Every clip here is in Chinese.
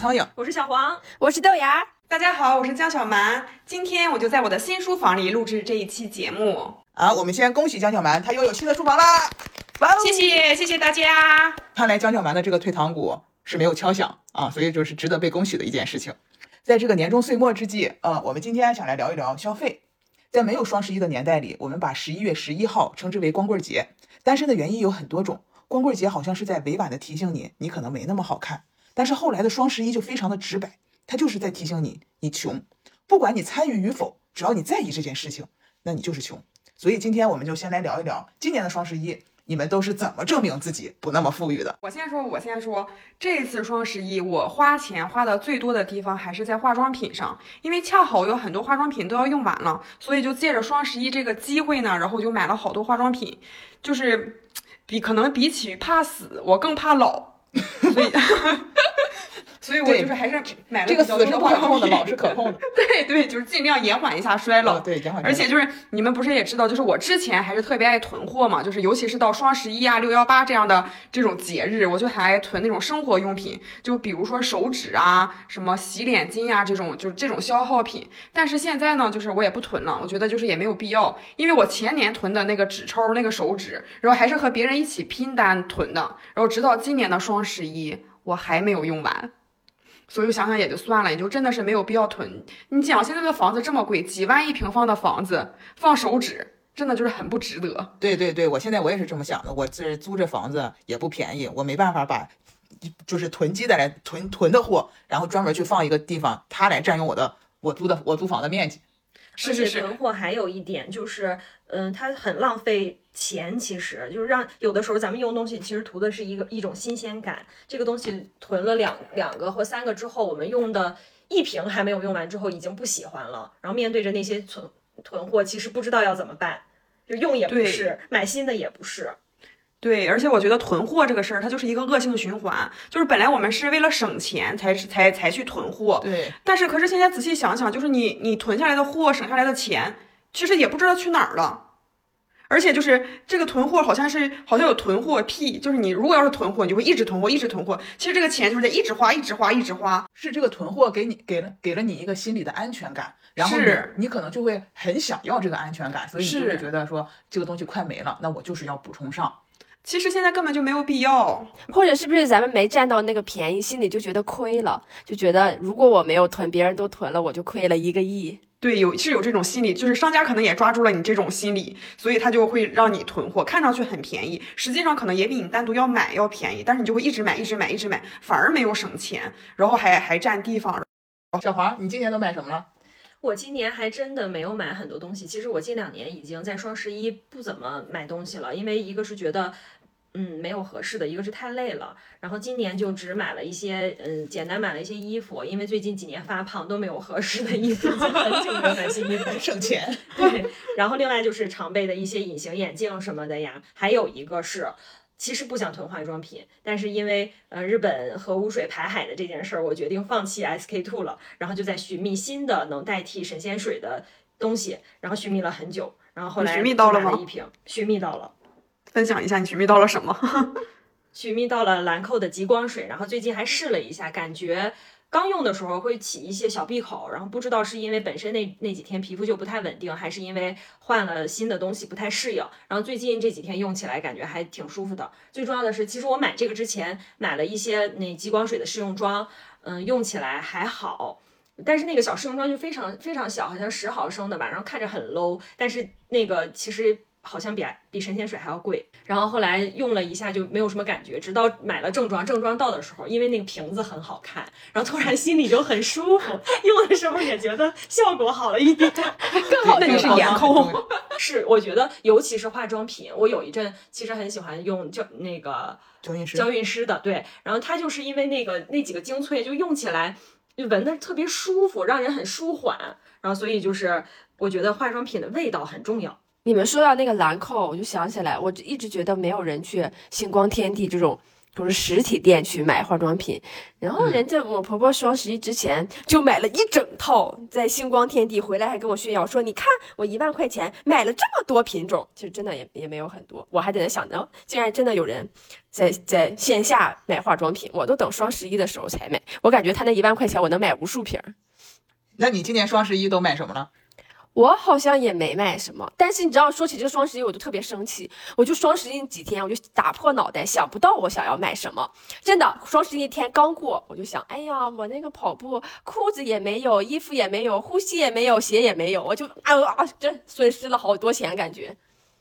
苍蝇，我是小黄，我是豆芽。大家好，我是江小蛮。今天我就在我的新书房里录制这一期节目啊。我们先恭喜江小蛮，他又有新的书房啦！哇哦，谢谢谢谢大家。看来江小蛮的这个退堂鼓是没有敲响啊，所以就是值得被恭喜的一件事情。在这个年终岁末之际，呃，我们今天想来聊一聊消费。在没有双十一的年代里，我们把十一月十一号称之为光棍节。单身的原因有很多种，光棍节好像是在委婉的提醒你，你可能没那么好看。但是后来的双十一就非常的直白，它就是在提醒你，你穷。不管你参与与否，只要你在意这件事情，那你就是穷。所以今天我们就先来聊一聊今年的双十一。你们都是怎么证明自己不那么富裕的？我先说，我先说，这次双十一我花钱花的最多的地方还是在化妆品上，因为恰好有很多化妆品都要用完了，所以就借着双十一这个机会呢，然后就买了好多化妆品，就是比可能比起怕死，我更怕老，所以。所以我就是还是买了这个死是不可控的，老是可控的。对对，就是尽量延缓一下衰老。对，延缓。而且就是你们不是也知道，就是我之前还是特别爱囤货嘛，就是尤其是到双十一啊、六幺八这样的这种节日，我就还囤那种生活用品，就比如说手纸啊、什么洗脸巾啊这种，就是这种消耗品。但是现在呢，就是我也不囤了，我觉得就是也没有必要，因为我前年囤的那个纸抽、那个手纸，然后还是和别人一起拼单囤的，然后直到今年的双十一，我还没有用完。所以想想也就算了，也就真的是没有必要囤。你讲现在的房子这么贵，几万一平方的房子放手指，真的就是很不值得。对对对，我现在我也是这么想的。我这租这房子也不便宜，我没办法把就是囤积的来囤囤的货，然后专门去放一个地方，它来占用我的我租的我租房的面积。是是是，囤货还有一点就是，嗯，它很浪费钱。其实就是让有的时候咱们用东西，其实图的是一个一种新鲜感。这个东西囤了两两个或三个之后，我们用的一瓶还没有用完之后，已经不喜欢了。然后面对着那些存囤货，其实不知道要怎么办，就用也不是，买新的也不是。对，而且我觉得囤货这个事儿，它就是一个恶性循环。就是本来我们是为了省钱才是才才去囤货，对。但是可是现在仔细想想，就是你你囤下来的货，省下来的钱，其实也不知道去哪儿了。而且就是这个囤货好像是好像有囤货癖，就是你如果要是囤货，你就会一直囤货，一直囤货。其实这个钱就是在一直花，一直花，一直花。是这个囤货给你给了给了你一个心理的安全感，然后你你可能就会很想要这个安全感，所以你就会觉得说这个东西快没了，那我就是要补充上。其实现在根本就没有必要，或者是不是咱们没占到那个便宜，心里就觉得亏了，就觉得如果我没有囤，别人都囤了，我就亏了一个亿。对，有是有这种心理，就是商家可能也抓住了你这种心理，所以他就会让你囤货，看上去很便宜，实际上可能也比你单独要买要便宜，但是你就会一直买，一直买，一直买，反而没有省钱，然后还还占地方。小黄，你今年都买什么了？我今年还真的没有买很多东西。其实我近两年已经在双十一不怎么买东西了，因为一个是觉得，嗯，没有合适的，一个是太累了。然后今年就只买了一些，嗯，简单买了一些衣服，因为最近几年发胖都没有合适的衣服，很久没有买新衣服，省钱。对。然后另外就是常备的一些隐形眼镜什么的呀，还有一个是。其实不想囤化妆品，但是因为呃日本核污水排海的这件事儿，我决定放弃 SK two 了，然后就在寻觅新的能代替神仙水的东西，然后寻觅了很久，然后后来寻觅到了吗？一瓶，寻觅到了。分享一下你寻觅到了什么？寻觅到了兰蔻的极光水，然后最近还试了一下，感觉。刚用的时候会起一些小闭口，然后不知道是因为本身那那几天皮肤就不太稳定，还是因为换了新的东西不太适应。然后最近这几天用起来感觉还挺舒服的。最重要的是，其实我买这个之前买了一些那极光水的试用装，嗯，用起来还好，但是那个小试用装就非常非常小，好像十毫升的吧，然后看着很 low，但是那个其实。好像比比神仙水还要贵，然后后来用了一下就没有什么感觉，直到买了正装，正装到的时候，因为那个瓶子很好看，然后突然心里就很舒服，用的时候也觉得效果好了一点，更好。那你是颜控？是，我觉得尤其是化妆品，我有一阵其实很喜欢用就那个娇韵诗娇韵诗的，对，然后它就是因为那个那几个精粹，就用起来就闻的特别舒服，让人很舒缓，然后所以就是我觉得化妆品的味道很重要。你们说到那个兰蔻，我就想起来，我一直觉得没有人去星光天地这种就是实体店去买化妆品，然后人家我婆婆双十一之前就买了一整套，在星光天地回来还跟我炫耀说：“你看我一万块钱买了这么多品种。”其实真的也也没有很多，我还在那想着，竟然真的有人在在线下买化妆品，我都等双十一的时候才买。我感觉他那一万块钱我能买无数瓶儿。那你今年双十一都买什么了？我好像也没买什么，但是你知道，说起这个双十一，我就特别生气。我就双十一几天，我就打破脑袋想不到我想要买什么。真的，双十一天刚过，我就想，哎呀，我那个跑步裤子也没有，衣服也没有，护膝也没有，鞋也没有，我就啊啊，这损失了好多钱，感觉。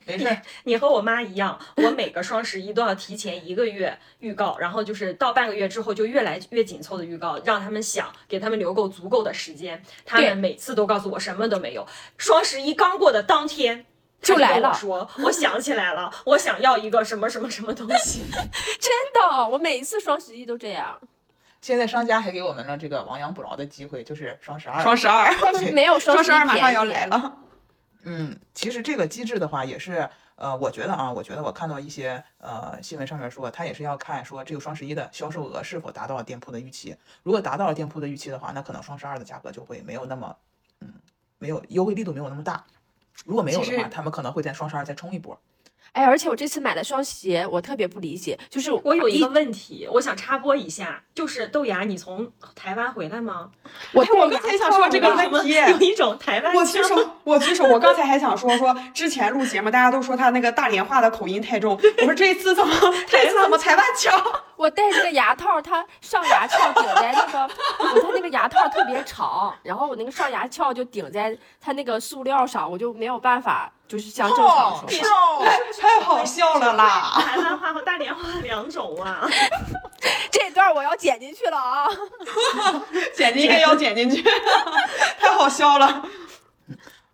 没事，你和我妈一样，我每个双十一都要提前一个月预告，然后就是到半个月之后就越来越紧凑的预告，让他们想，给他们留够足够的时间。他们每次都告诉我什么都没有。双十一刚过的当天就来了，说我想起来了，我想要一个什么什么什么东西。真的，我每一次双十一都这样。现在商家还给我们了这个亡羊补牢的机会，就是双十二。双十二，没有双十二马上要来了。嗯，其实这个机制的话，也是呃，我觉得啊，我觉得我看到一些呃新闻上面说，它也是要看说这个双十一的销售额是否达到了店铺的预期。如果达到了店铺的预期的话，那可能双十二的价格就会没有那么嗯，没有优惠力度没有那么大。如果没有的话，他们可能会在双十二再冲一波。哎，而且我这次买的双鞋，我特别不理解，就是我有一个问题，我想插播一下，就是豆芽，你从台湾回来吗？我我刚才想说这个问题，有一种台湾。我举手，我举手，我刚才还想说说，之前录节目大家都说他那个大连话的口音太重，我说这次怎么这次怎么台湾腔？我戴这个牙套，它上牙翘顶在那个，我它那个牙套特别长，然后我那个上牙翘就顶在它那个塑料上，我就没有办法。就是像正常说，太好笑了啦！台湾话和大连话两种啊，这段我要剪进去了啊，剪进去要剪进去，太好笑了。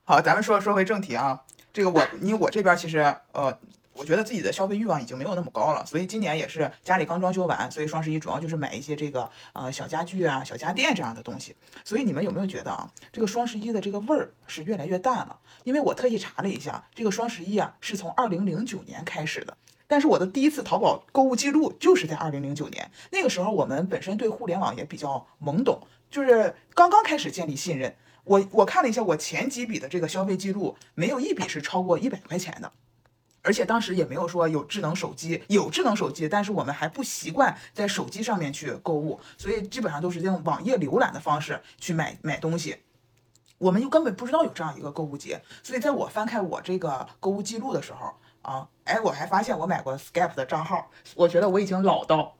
好，咱们说说回正题啊，这个我，因为我这边其实呃。我觉得自己的消费欲望已经没有那么高了，所以今年也是家里刚装修完，所以双十一主要就是买一些这个呃小家具啊、小家电这样的东西。所以你们有没有觉得啊，这个双十一的这个味儿是越来越淡了？因为我特意查了一下，这个双十一啊是从二零零九年开始的，但是我的第一次淘宝购物记录就是在二零零九年，那个时候我们本身对互联网也比较懵懂，就是刚刚开始建立信任。我我看了一下我前几笔的这个消费记录，没有一笔是超过一百块钱的。而且当时也没有说有智能手机，有智能手机，但是我们还不习惯在手机上面去购物，所以基本上都是用网页浏览的方式去买买东西。我们又根本不知道有这样一个购物节，所以在我翻开我这个购物记录的时候啊，哎，我还发现我买过 Skype 的账号，我觉得我已经老到。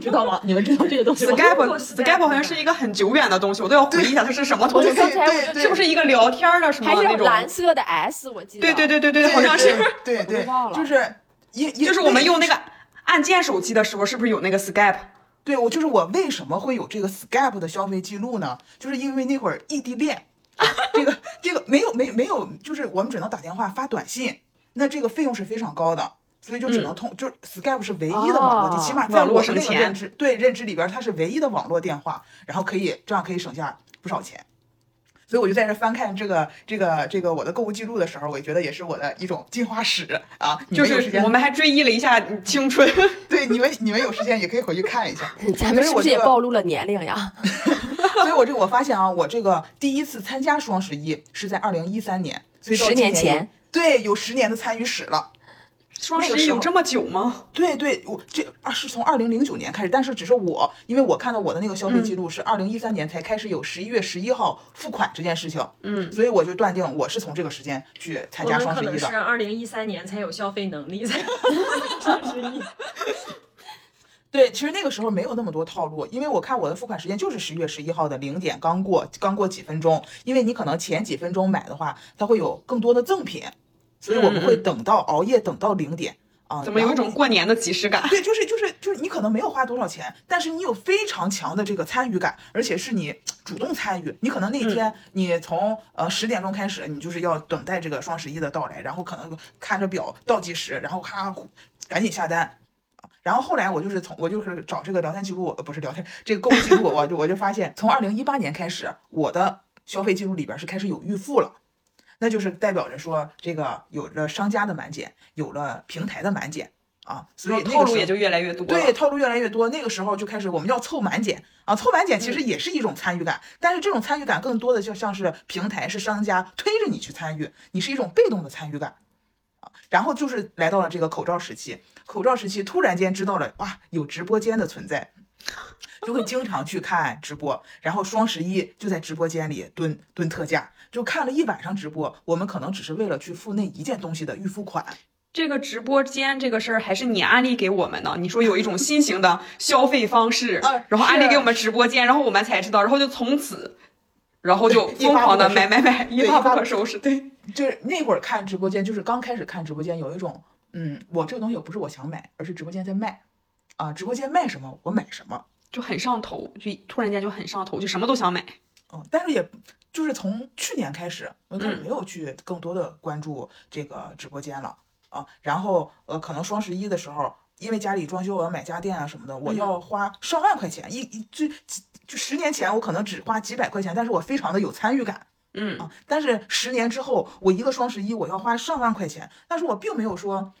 知道吗？你们知道这个东西吗？Skype，Skype 好像是一个很久远的东西，我都要回忆一下它是什么东西。刚才我是不是一个聊天的什么那种？蓝色的 S，我记得。对对对对对，好像是。对 对，就是一就是我们用那个按键手机的时候，是不是有那个 Skype？对，我就是我为什么会有这个 Skype 的消费记录呢？就是因为那会儿异地恋，这个这个没有没没有，就是我们只能打电话发短信，那这个费用是非常高的。所以就只能通，就是 Skype 是唯一的网络，起码在我那个认知，对认知里边，它是唯一的网络电话，然后可以这样可以省下不少钱。所以我就在这翻看这个这个这个我的购物记录的时候，我觉得也是我的一种进化史啊。就是我们还追忆了一下青春。对，你们你们有时间也可以回去看一下。咱们是不是也暴露了年龄呀？所以我这个我发现啊，我这个第一次参加双十一是在二零一三年，所以十年前，对，有十年的参与史了。双十一有这么久吗？对对，我这啊是从二零零九年开始，但是只是我，因为我看到我的那个消费记录是二零一三年才开始有十一月十一号付款这件事情，嗯，所以我就断定我是从这个时间去参加双十一的。是二零一三年才有消费能力才 双十一。对，其实那个时候没有那么多套路，因为我看我的付款时间就是十一月十一号的零点刚过，刚过几分钟，因为你可能前几分钟买的话，它会有更多的赠品。所以我们会等到熬夜等到零点啊，怎么有一种过年的即视感？对，就是就是就是你可能没有花多少钱，但是你有非常强的这个参与感，而且是你主动参与。你可能那天你从呃十点钟开始，你就是要等待这个双十一的到来，然后可能看着表倒计时，然后咔赶紧下单。然后后来我就是从我就是找这个聊天记录，呃不是聊天这个购物记录，我就我就发现从二零一八年开始，我的消费记录里边是开始有预付了。那就是代表着说，这个有了商家的满减，有了平台的满减啊，所以套路也就越来越多。对，套路越来越多，那个时候就开始我们要凑满减啊，凑满减其实也是一种参与感，但是这种参与感更多的就像是平台是商家推着你去参与，你是一种被动的参与感啊。然后就是来到了这个口罩时期，口罩时期突然间知道了哇，有直播间的存在。就会经常去看直播，然后双十一就在直播间里蹲蹲特价，就看了一晚上直播。我们可能只是为了去付那一件东西的预付款，这个直播间这个事儿还是你安利给我们的。你说有一种新型的消费方式啊，然后安利给我们直播间，然后我们才知道，然后就从此，然后就 疯狂的买买买，一发不对一发不可收拾。对，就是那会儿看直播间，就是刚开始看直播间，有一种，嗯，我这个东西不是我想买，而是直播间在卖，啊，直播间卖什么我买什么，就很上头，就突然间就很上头，就什么都想买。嗯，但是也就是从去年开始，我开始嗯。没有去更多的关注这个直播间了啊，然后呃，可能双十一的时候，因为家里装修，我要买家电啊什么的，我嗯。要花上万块钱，一一就就十年前我可能只花几百块钱，但是我非常的有参与感。嗯，啊，但是十年之后，我一个双十一我要花上万块钱，但是我并没有说，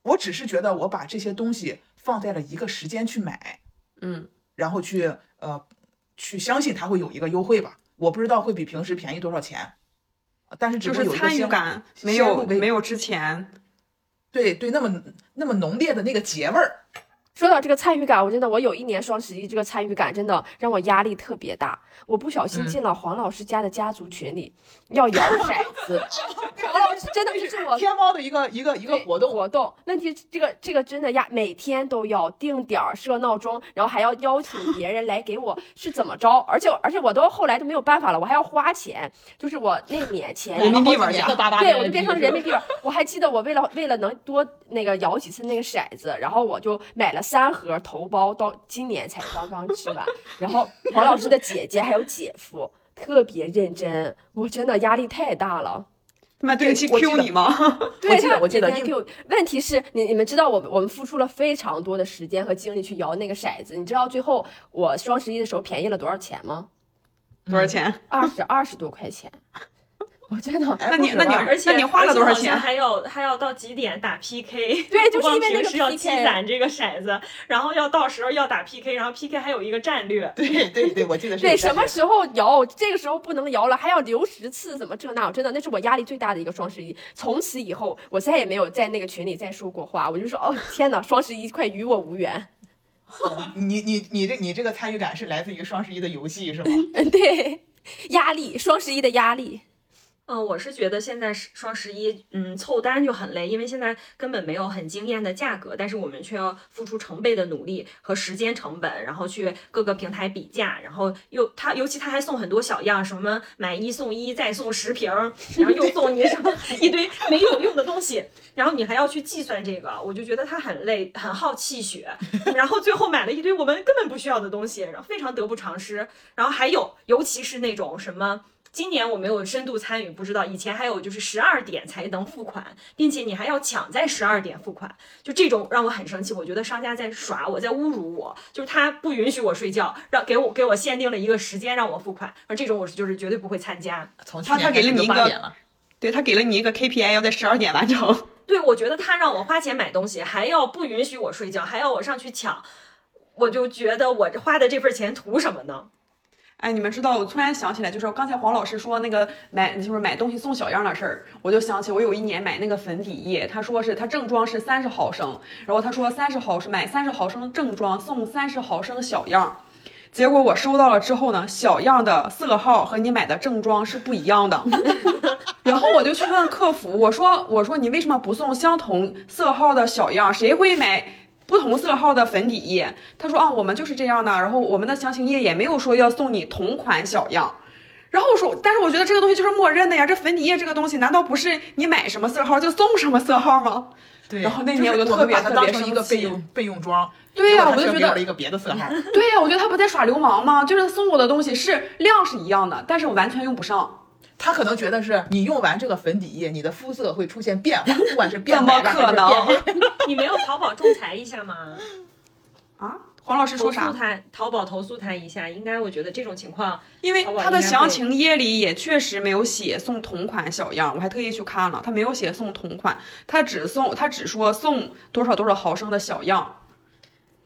我只是觉得我把这些东西放在了一个时间去买，嗯，然后去呃去相信它会有一个优惠吧，我不知道会比平时便宜多少钱，啊但是只就是有一个先感没有没有之前。对对那么那么浓烈的那个节味儿，说到这个参与感，我真的，我有一年双十一这个参与感真的让我压力特别大。我不小心嗯进了黄老师家的家族群里，要摇骰子。黄老师真的是我天猫的一个一个一个活动，活动。问题这个这个真的呀，每天都要定点儿设闹钟，然后还要邀请别人来给我，是怎么着？而且而且我都后来都没有办法了，我还要花钱。就是我那年钱人民币玩年家的大大对，我就变成人民币了。我还记得我为了为了能多那个摇几次那个骰子，然后我就买了三盒头孢，到今年才刚刚吃完。然后黄老师的姐姐还有姐夫特别认真，我真的压力太大了。他们定期我记 Q 你吗？对，记得他我记得因每天给我。问题是你你们知道我们我们付出了非常多的时间和精力去摇那个骰子，你知道最后我双十一的时候便宜了多少钱吗？多少钱？二十二十多块钱，我真的。哎那你那你而且那你花了多少钱还要还要到几点打 PK？对 就是因为那个平时要积攒这个骰子，然后要到时候要打 PK，然后 PK 还有一个战略。对对对，我记得是 什么时候摇？这个时候不能摇了，还要留十次，怎么这那？真的，那是我压力最大的一个双十一。从此以后，我再也没有在那个群里再说过话。我就说，哦，天哪，双十一快与我无缘。你你你这你这个参与感是来自于双十一的游戏是吗？嗯，对，压力，双十一的压力。嗯，我是觉得现在是双十一，嗯，凑单就很累，因为现在根本没有很惊艳的价格，但是我们却要付出成倍的努力和时间成本，然后去各个平台比价，然后又他尤其他还送很多小样，什么买一送一再送十瓶儿，然后又送你什么 一堆没有用的东西，然后你还要去计算这个，我就觉得他很累，很耗气血，然后最后买了一堆我们根本不需要的东西，然后非常得不偿失。然后还有，尤其是那种什么。今年我没有深度参与，不知道以前还有就是十二点才能付款，并且你还要抢在十二点付款，就这种让我很生气。我觉得商家在耍我，在侮辱我，就是他不允许我睡觉，让给我给我限定了一个时间让我付款，而这种我是就是绝对不会参加。从去他他给了你一个。对他给了你一个 KPI，要在十二点完成。对，我觉得他让我花钱买东西，还要不允许我睡觉，还要我上去抢，我就觉得我这花的这份钱图什么呢？哎，你们知道，我突然想起来，就是刚才黄老师说那个买，就是买东西送小样的事儿，我就想起我有一年买那个粉底液，他说是他正装是三十毫升，然后他说三十毫升买三十毫升正装送三十毫升小样，结果我收到了之后呢，小样的色号和你买的正装是不一样的，然后我就去问客服，我说我说你为什么不送相同色号的小样？谁会买？不同色号的粉底液，他说啊，我们就是这样的，然后我们的详情页也没有说要送你同款小样。然后我说，但是我觉得这个东西就是默认的呀，这粉底液这个东西难道不是你买什么色号就送什么色号吗？对，然后那年我就特别特别生气备用备用装，对呀、我就觉得了一个别的色号。对呀、我觉得他不在耍流氓吗？就是送我的东西是量是一样的，但是我完全用不上。他可能觉得是你用完这个粉底液，你的肤色会出现变化，不管是变怎么白吧还是可能变黑。你没有淘宝仲裁一下吗？啊，黄老师说啥投诉啥？他，淘宝投诉他一下，应该我觉得这种情况，因为淘宝它的详情页里也确实没有写送同款小样，我还特意去看了，他没有写送同款，他只送，他只说送多少多少毫升的小样。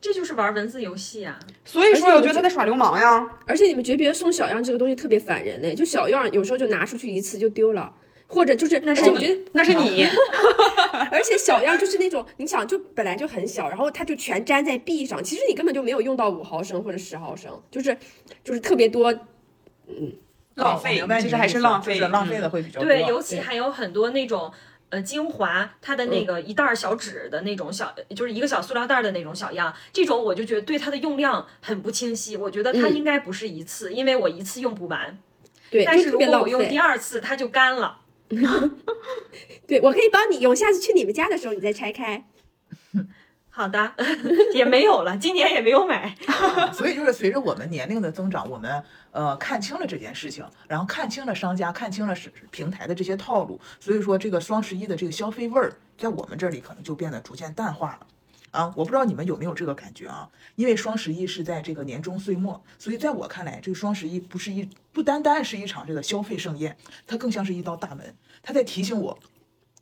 这就是玩文字游戏啊。所以说，我觉觉得他在耍流氓呀。而且你们觉不觉得送小样这个东西特别烦人嘞？就小样有时候就拿出去一次就丢了，或者就是，那是我觉得，那是你，而且小样就是那种你想就本来就很小，然后它就全粘在壁上，其实你根本就没有用到五毫升或者十毫升，就是就是特别多。嗯浪费其实还是浪费就是浪费的会比较多。对，尤其还有很多那种呃精华，它的那个一袋儿小纸的那种小，就是一个小塑料袋儿的那种小样，这种我就觉得对它的用量很不清晰。我觉得它嗯应该不是一次，因为我一次用不完。对，但是如果我用第。二次，它就干了。对，我可以帮你用，下次去你们家的时候你再拆开。好的，也没有了，今年也没有买。所以就是随着我们年龄的增长，我们呃看清了这件事情，然后看清了商家，看清了是平台的这些套路，所以说这个双十一的这个消费味儿，在我们这里可能就变得逐渐淡化了。啊，我不知道你们有没有这个感觉啊？因为双十一是在这个年终岁末，所以在我看来，这个双十一不是一不单单是一场这个消费盛宴，它更像是一道大门，它在提醒我，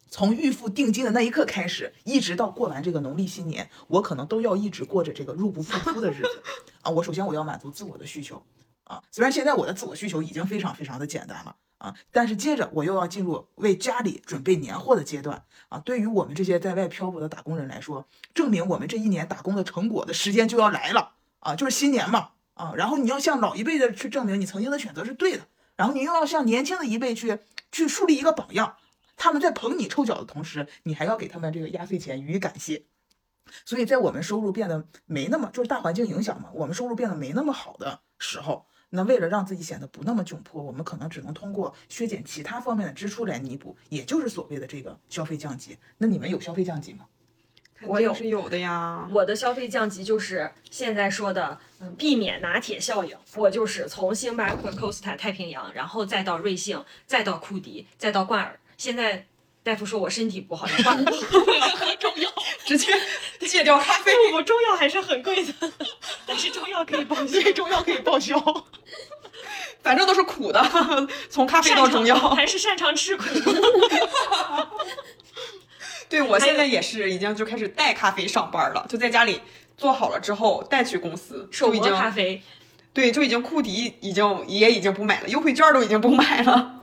从预付定金的那一刻开始，一直到过完这个农历新年，我可能都要一直过着这个入不敷出的日子 啊。我首先我要满足自我的需求啊，虽然现在我的自我需求已经非常非常的简单了啊，但是接着我又要进入为家里准备年货的阶段啊。对于我们这些在外漂泊的打工人来说，证明我们这一年打工的成果的时间就要来了啊，就是新年嘛啊。然后你要向老一辈的去证明你曾经的选择是对的，然后你又要向年轻的一辈去去树立一个榜样。他们在捧你臭脚的同时，你还要给他们这个压岁钱予以感谢。所以在我们收入变得没那么，就是大环境影响嘛，我们收入变得没那么好的时候，那为了让自己显得不那么窘迫，我们可能只能通过削减其他方面的支出来弥补，也就是所谓的这个消费降级。那你们有消费降级吗？我有是有的呀。我的消费降级就是现在说的，嗯，避免拿铁效应。我就是从星巴克、Costa、太平洋，然后再到瑞幸，再到库迪，再到冠尔。现在大夫说我身体不好，连罐儿都喝中药。直接戒掉咖啡。我中药还是很贵的，但是中药可以报销。对，中药可以报销。反正都是苦的，从咖啡到中药。还是擅长吃苦。对我现在也是已经就开始带咖啡上班了，就在家里做好了之后带去公司，手磨咖啡，对，就已经库迪已经也已经不买了，优惠券都已经不买了。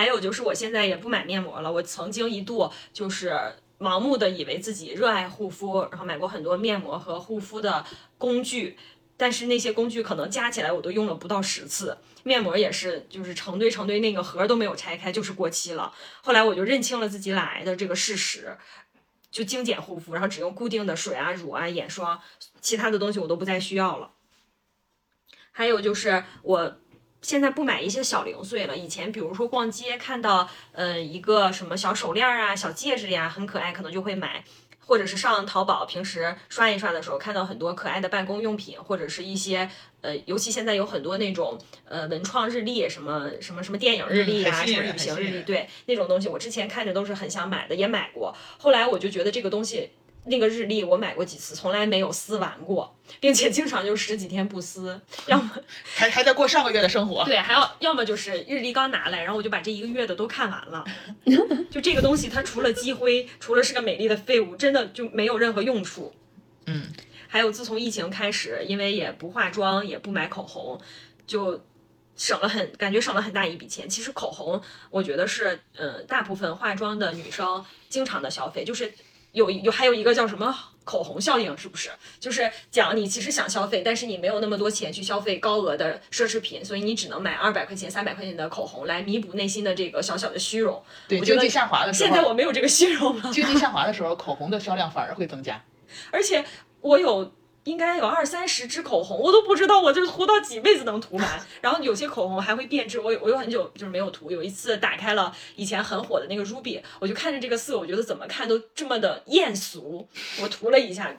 还有就是我现在也不买面膜了。我曾经一度就是盲目的以为自己热爱护肤，然后买过很多面膜和护肤的工具，但是那些工具可能加起来我都用了不到十次。面膜也是，就是成堆成堆那个盒都没有拆开，就是过期了。后来我就认清了自己懒癌的这个事实，就精简护肤，然后只用固定的水啊、乳啊、眼霜，其他的东西我都不再需要了。还有就是我现在不买一些小零碎了。以前比如说逛街看到，呃，一个什么小手链啊、小戒指呀，很可爱，可能就会买。或者是上淘宝，平时刷一刷的时候，看到很多可爱的办公用品，或者是一些呃，尤其现在有很多那种呃文创日历，什么什么什么电影日历啊，什么旅行日历，对那种东西，我之前看着都是很想买的，也买过。后来我就觉得这个东西，那个日历我买过几次，从来没有撕完过，并且经常就十几天不撕，要么 还还在过上个月的生活。对，还要要么就是日历刚拿来，然后我就把这一个月的都看完了。就这个东西，它除了积灰，除了是个美丽的废物，真的就没有任何用处。嗯，还有自从疫情开始，因为也不化妆，也不买口红，就省了很感觉省了很大一笔钱。其实口红，我觉得是呃大部分化妆的女生经常的消费，就是有有还有一个叫什么口红效应，是不是？就是讲你其实想消费，但是你没有那么多钱去消费高额的奢侈品，所以你只能买二百块钱、三百块钱的口红来弥补内心的这个小小的虚荣。对，经济下滑的时候，现在我没有这个虚荣了，经济下滑的时候，口红的销量反而会增加。而且我有。应该有二三十支口红，我都不知道我这涂到几辈子能涂完。然后有些口红还会变质，我有我有很久就是没有涂。有一次打开了以前很火的那个 Ruby，我就看着这个色，我觉得怎么看都这么的艳俗。我涂了一下，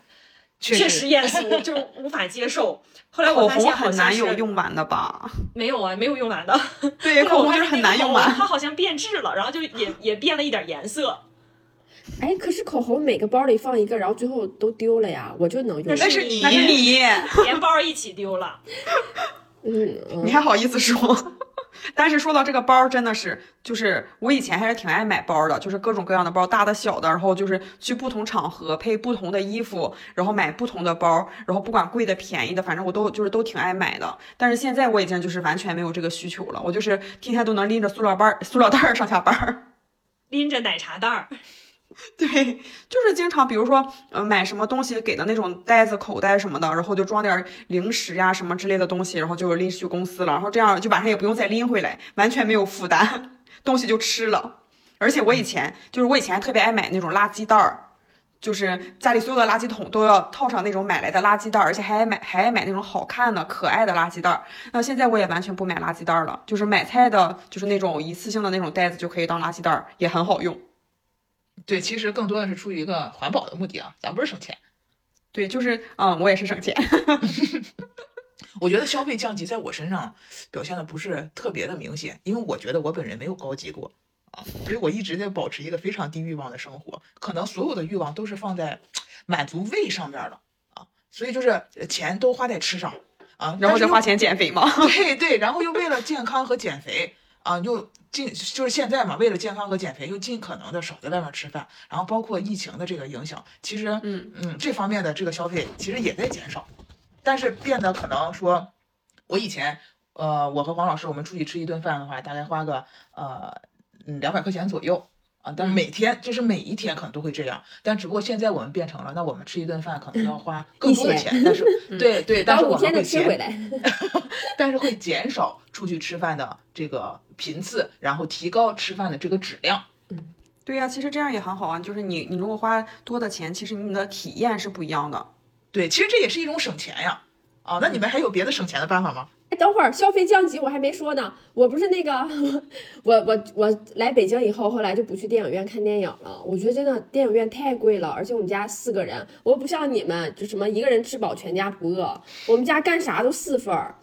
确确实艳俗，就无法接受。后来我发现很难有用完的吧？没有啊，没有用完的。对，口红就是很难用完。它好像变质了，然后就也也变了一点颜色。哎，可是口红每个包里放一个，然后最后都丢了呀，我就能用。那是你那是你，连包一起丢了。嗯，嗯你还好意思说？但是说到这个包，真的是，就是我以前还是挺爱买包的，就是各种各样的包，大的小的，然后就是去不同场合配不同的衣服，然后买不同的包，然后不管贵的便宜的，反正我都就是都挺爱买的。但是现在我已经就是完全没有这个需求了，我就是天天都能拎着塑料包、塑料袋儿上下班儿。拎着奶茶袋儿，对，就是经常，比如说，呃，买什么东西给的那种袋子、口袋什么的，然后就装点零食呀什么之类的东西，然后就拎去公司了，然后这样就晚上也不用再拎回来，完全没有负担，东西就吃了。而且我以前就是我以前特别爱买那种垃圾袋儿，就是家里所有的垃圾桶都要套上那种买来的垃圾袋儿，而且还爱买还爱买那种好看的、可爱的垃圾袋儿。那现在我也完全不买垃圾袋儿了，就是买菜的，就是那种一次性的那种袋子就可以当垃圾袋儿，也很好用。对，其实更多的是出于一个环保的目的啊，咱不是省钱。对，就是嗯，我也是省钱。我觉得消费降级在我身上表现的不是特别的明显，因为我觉得我本人没有高级过啊，所以我一直在保持一个非常低欲望的生活，可能所有的欲望都是放在满足胃上面的啊，所以就是呃钱都花在吃上啊，然后再花钱减肥嘛。对对，然后又为了健康和减肥啊，又尽就是现在嘛，为了健康和减肥，又尽可能的少在外面吃饭，然后包括疫情的这个影响，其实嗯嗯这方面的这个消费其实也在减少，但是变得可能说，我以前呃我和黄老师我们出去吃一顿饭的话，大概花个呃嗯两百块钱左右。啊，但是每天就是每一天可能都会这样，但只不过现在我们变成了，那我们吃一顿饭可能要花更多的钱，但是对对，但是我们会减吃回来。但是会减少出去吃饭的这个频次，然后提高吃饭的这个质量。对呀、其实这样也很好啊。就是你，你如果花多的钱，其实你的体验是不一样的。对，其实这也是一种省钱呀。啊，那你们还有别的省钱的办法吗？哎，等会儿消费降级我还没说呢，我不是那个，我我我来北京以后，后来就不去电影院看电影了。我觉得真的电影院太贵了，而且我们家四个人，我不像你们，就什么一个人吃饱全家不饿，我们家干啥都四份儿，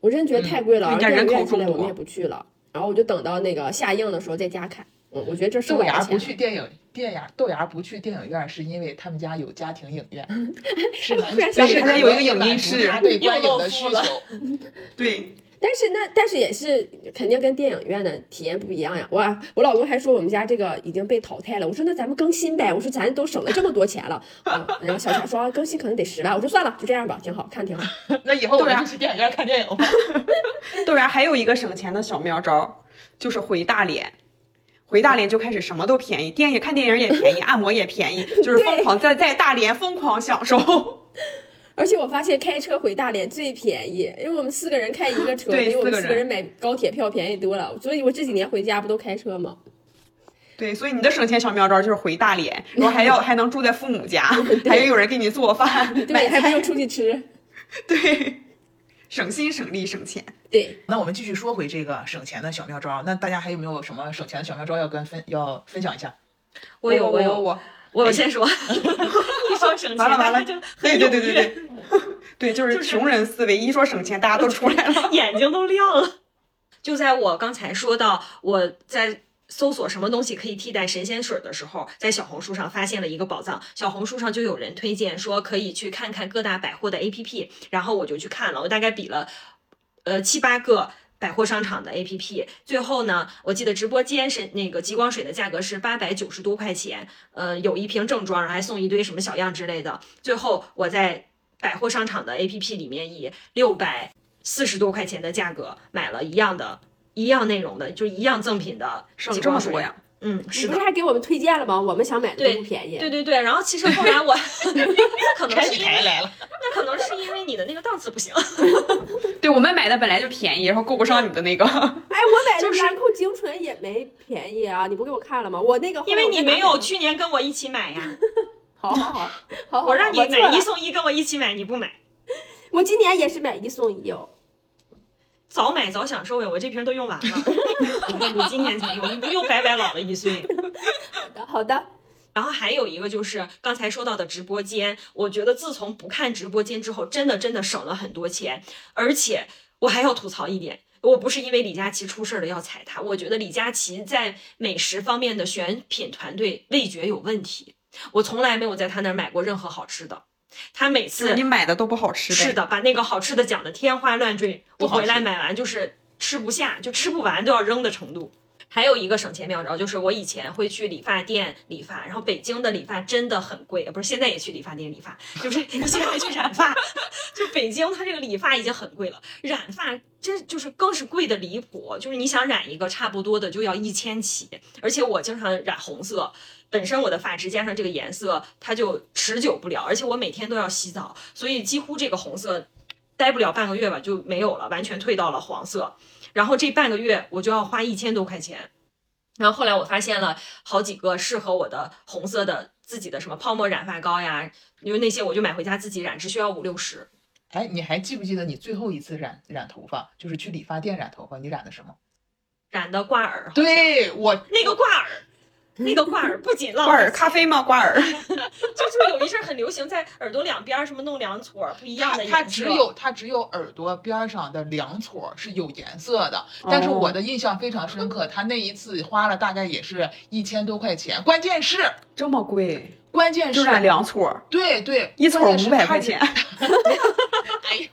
我真觉得太贵了。而电影院现在我们也不去了，然后我就等到那个下映的时候在家看。嗯，我觉得这是我的豆芽不。去电影电牙豆芽不去电影院，是因为他们家有家庭影院，是完突然全想起来是有一个影音室他对观影的需求。对，但是那但是也是肯定跟电影院的体验不一样呀。我我老公还说我们家这个已经被淘汰了。我说那咱们更新呗。我说咱都省了这么多钱了啊。然后小霞说更新可能得十万。我说算了，就这样吧，挺好看挺好。那以后我豆芽们就去电影院看电影吧。豆芽还有一个省钱的小妙招，就是回大连。回大连就开始什么都便宜，电影看电影也便宜，按摩也便宜，就是疯狂在在大连疯狂享受。而且我发现开车回大连最便宜，因为我们四个人开一个车，对比我们四个人四个人买高铁票便宜多了。所以我这几年回家不都开车吗？对，所以你的省钱小妙招就是回大连，然后还要 还能住在父母家，还有有人给你做饭，对，还不用出去吃。对，省心省力省钱。对，那我们继续说回这个省钱的小妙招，那大家还有没有什么省钱的小妙招要跟分要分享一下？我有我有我我，我先说，一说省钱，完了完了就对对对对对，对，就是穷人思维，一说省钱，大家都出来了。眼睛都亮了。就在我刚才说到我在搜索什么东西可以替代神仙水的时候，在小红书上发现了一个宝藏。小红书上就有人推荐说可以去看看各大百货的 APP，然后我就去看了，我大概比了呃七八个。百货商场的 APP，最后呢，我记得直播间是那个极光水的价格是八百九十多块钱，呃，有一瓶正装，然后还送一堆什么小样之类的。最后我在百货商场的 APP 里面以六百四十多块钱的价格买了一样的、一样内容的，就一样赠品的省极光水呀？嗯，你是的不是。还给我们推荐了吗？我们想买的对都不便宜。对对对，然后其实后来我 可能是因为台来了。那可能是因为你的那个档次不行，对我们买的本来就便宜，然后够不上你的那个。哎，我买的兰蔻精纯也没便宜啊，你不给我看了吗？我那个因为你没有去年跟我一起买呀。好好好，好好我让你买一送一，跟我一起买，你不买，我今年也是买一送一哦。早买早享受呀！我这瓶都用完了，你今年才用，你不又白白老了一岁。好的，好的。然后还有一个就是刚才说到的直播间，我觉得自从不看直播间之后，真的真的省了很多钱，而且我还要吐槽一点。我不是因为李佳琦出事了要踩他，我觉得李佳琦在美食方面的选品团队味觉有问题。我从来没有在他那儿买过任何好吃的，他每次你买的都不好吃。是的，把那个好吃的讲的天花乱坠，我回来买完就是吃不下，就吃不完都要扔的程度。还有一个省钱妙招，就是我以前会去理发店理发，然后北京的理发真的很贵，不是现在也去理发店理发，就是你 现在去染发，就北京它这个理发已经很贵了，染发真就是更是贵的离谱，就是你想染一个差不多的就要一千起，而且我经常染红色，本身我的发质加上这个颜色，它就持久不了，而且我每天都要洗澡，所以几乎这个红色待不了半个月吧就没有了，完全退到了黄色。然后这半个月我就要花一千多块钱。然后后来我发现了好几个适合我的红色的自己的什么泡沫染发膏呀，因为那些我就买回家自己染，只需要五六十。哎，你还记不记得你最后一次染染头发，就是去理发店染头发，你染的什么？染的挂耳，对我那个挂耳，那个挂耳不仅浪挂耳咖啡吗？挂耳。就是有一阵儿很流行，在耳朵两边儿什么弄两撮儿不一样的颜色。它只有它只有耳朵边儿上的两撮儿是有颜色的，但是我的印象非常深刻，他那一次花了大概也是一千多块钱，关键是这么贵，关键就是染两撮儿，对对，一撮五百块钱。哎呀？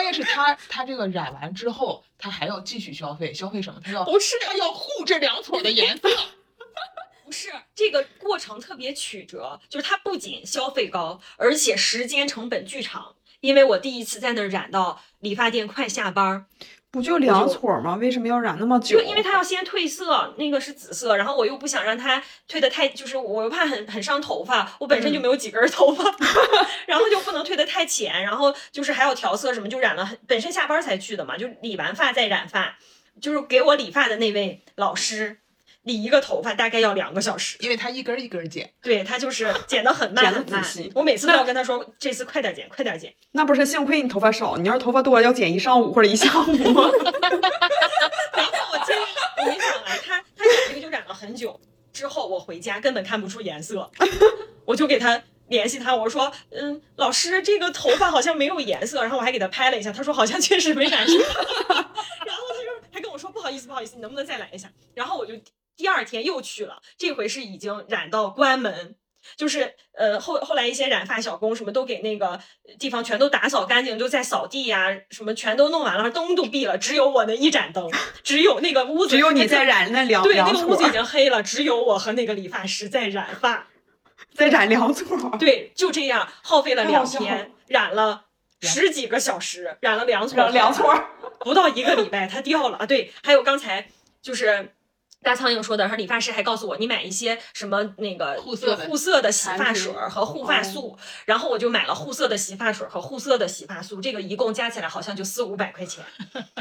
关键是他他这个染完之后，他还要继续消费，消费什么？他要不是他要护这两撮儿的颜色。不是这个过程特别曲折，就是它不仅消费高，而且时间成本巨长。因为我第一次在那儿染到理发店快下班儿，不就两撮儿吗？为什么要染那么久？就因为它要先褪色，那个是紫色，然后我又不想让它褪的太，就是我又怕很很伤头发，我本身就没有几根头发，然后就不能褪的太浅，然后就是还要调色什么，就染了很，本身下班才去的嘛，就理完发再染发，就是给我理发的那位老师理一个头发大概要两个小时。因为他一根儿一根儿剪，对他就是剪得很慢 很细，我每次都要跟他说，这次快点剪，快点剪。那不是幸亏你头发少，你要是头发多，要剪一上午或者一下午。然后我今我跟你想啊，他他染这个就染了很久，之后我回家根本看不出颜色，我就给他联系他，我说，嗯，老师这个头发好像没有颜色，然后我还给他拍了一下，他说好像确实没染上，然后他就还跟我说不好意思不好意思，你能不能再来一下？然后我就第二天又去了，这回是已经染到关门。就是呃后后来一些染发小工什么都给那个地方全都打扫干净，就在扫地呀、什么全都弄完了，灯都闭了，只有我那一盏灯，只有那个屋子只有你在染那两对，那个屋子已，经黑了，只有我和那个理发师在染发。在染两撮。对，就这样耗费了两天，染了十几个小时，染了两撮，染两撮，不到一个礼拜它掉了啊。对，还有刚才就是。大苍蝇说的，然后理发师还告诉我，你买一些什么那个护色护色的洗发水儿和护发素，然后我就买了护色的洗发水和护色的洗发素，这个一共加起来好像就四五百块钱。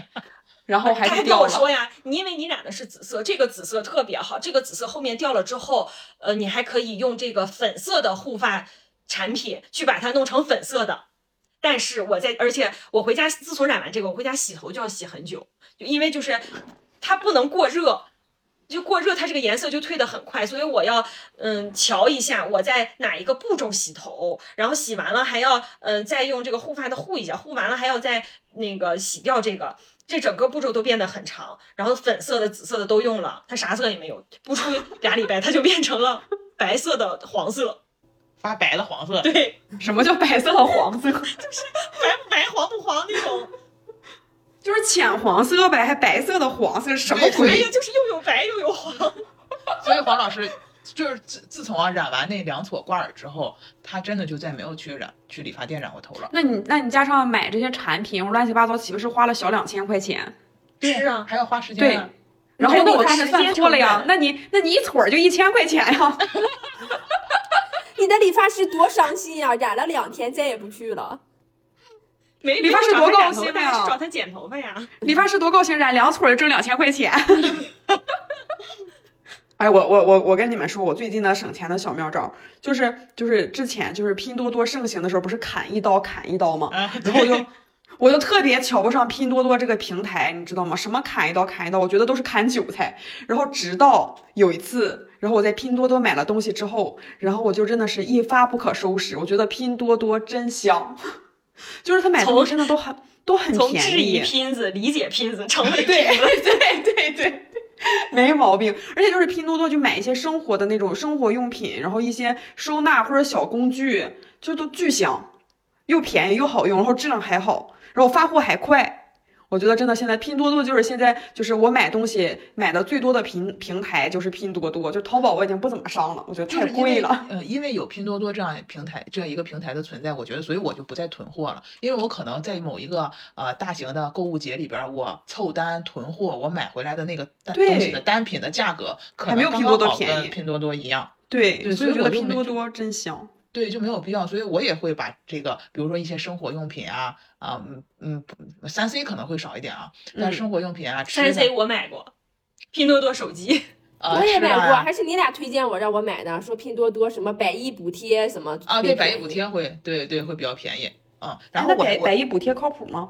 然后还他还跟。我说呀，你因为你染的是紫色，这个紫色特别好，这个紫色后面掉了之后，呃，你还可以用这个粉色的护发产品去把它弄成粉色的。但是我在，而且我回家，自从染完这个，我回家洗头就要洗很久，就因为就是它不能过热。就过热，它这个颜色就褪得很快，所以我要嗯瞧一下我在哪一个步骤洗头，然后洗完了还要嗯再用这个护发的护一下，护完了还要再那个洗掉这个，这整个步骤都变得很长。然后粉色的、紫色的都用了，它啥色也没有，不出俩礼拜它就变成了白色的黄色。发白的黄色，对，什么叫白色和黄色？就是白不白、黄不黄那种。就是浅黄色呗，还白色的黄色，什么鬼呀？，就是又有白又有黄。所以黄老师就是自自从啊染完那两撮挂耳之后，他真的就再没有去染去理发店染过头了。那你那你加上买这些产品，乱七八糟，岂不是花了小两千块钱？是啊，还要花时间对。然后那我看着时间算错了。呀那你那你一撮儿就一千块钱呀？你的理发师多伤心呀、染了两天再也不去了。没理发师多高兴呀呀！是找他剪头发呀。理发师多高兴，染两撮挣两千块钱。哎，我我我我跟你们说，我最近的省钱的小妙招，就是就是之前就是拼多多盛行的时候，不是砍一刀砍一刀吗？啊，然后我就 我就特别瞧不上拼多多这个平台，你知道吗？什么砍一刀砍一刀，我觉得都是砍韭菜。然后直到有一次，然后我在拼多多买了东西之后，然后我就真的是一发不可收拾。我觉得拼多多真香。就是他买东西真的都很都很从便质疑，拼子、理解拼子，成为对拼子。对对对，没毛病。而且就是拼多多就买一些生活的那种生活用品，然后一些收纳或者小工具，就都巨香，又便宜又好用，然后质量还好，然后发货还快。我觉得真的现在拼多多就是现在就是我买东西买的最多的平平台就是拼多多，就淘宝我已经不怎么上了，我觉得太贵了。呃，因为有拼多多这样平台这样一个平台的存在，我觉得，所以我就不再囤货了。因为我可能在某一个呃大型的购物节里边儿，我凑单囤货，我买回来的那个单对东西的单品的价格，可还没有拼能刚刚好多多便宜跟拼多多一样。对，对所以我觉得拼多多真香。对，就没有必要，所以我也会把这个，比如说一些生活用品啊，啊，嗯嗯，三 C 可能会少一点啊，但生活用品啊，吃三 C，我买过，拼多多手机。啊，我也买过，还是你俩推荐我让我买的，说拼多多什么百亿补贴什么啊，对，百亿补贴会，对对，会比较便宜啊。然后百百亿补贴靠谱吗？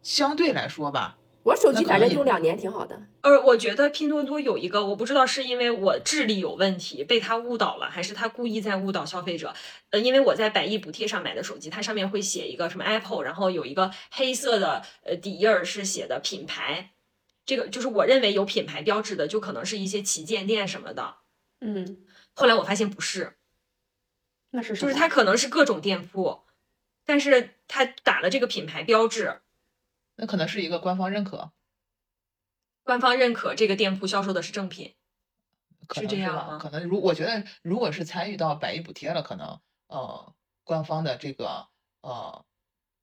相对来说吧，我手机反正用两年挺好的。呃，我觉得拼多多有一个，我不知道是因为我智力有问题被他误导了，还是他故意在误导消费者。呃，因为我在百亿补贴上买的手机，它上面会写一个什么 Apple，然后有一个黑色的呃底印儿是写的品牌，这个就是我认为有品牌标志的，就可能是一些旗舰店什么的。嗯，后来我发现不是，那是什么？就是它可能是各种店铺，但是它打了这个品牌标志，那可能是一个官方认可，官方认可这个店铺销售的是正品。是这样吗可能如我觉得，如果是参与到百亿补贴了，可能呃，官方的这个呃，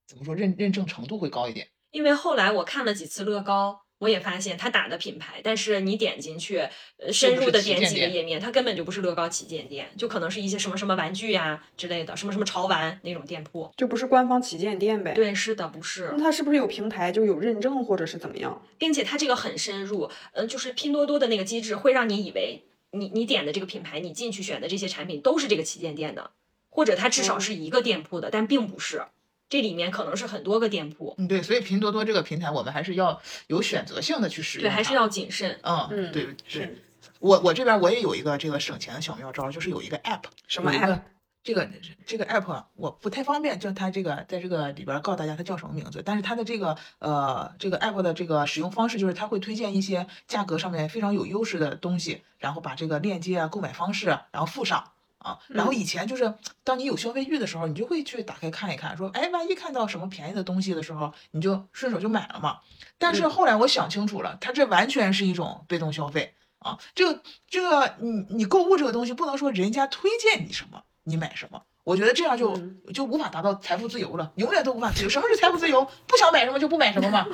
怎么说认认证程度会高一点。因为后来我看了几次乐高，我也发现他打的品牌，但是你点进去，呃，深入的点几个页面，它根本就不是乐高旗舰店，就可能是一些什么什么玩具呀、之类的，什么什么潮玩那种店铺。就不是官方旗舰店呗？。对，是的，不是那，它是不是有平台就有认证或者是怎么样？并且它这个很深入，嗯、就是拼多多的那个机制会让你以为你你点的这个品牌，你进去选的这些产品都是这个旗舰店的，或者它至少是一个店铺的，但并不是，这里面可能是很多个店铺，嗯，对，所以拼多多这个平台，我们还是要有选择性的去使用对，还是要谨慎。嗯，嗯对，是对。我我这边我也有一个这个省钱的小妙招，就是有一个 app，什么 app？这个这个 app 啊我不太方便，就它这个在这个里边儿告诉大家它叫什么名字，但是它的这个呃这个 app 的这个使用方式就是它会推荐一些价格上面非常有优势的东西，然后把这个链接啊、购买方式啊，然后附上。啊，然后以前就是当你有消费欲的时候，你就会去打开看一看，说，哎，万一看到什么便宜的东西的时候，你就顺手就买了嘛。但是后来我想清楚了，它这完全是一种被动消费啊。这个这个，你你购物这个东西，不能说人家推荐你什么，你买什么。我觉得这样就、嗯就无法达到财富自由了，永远都无法自由。什么是财富自由？不想买什么就不买什么嘛，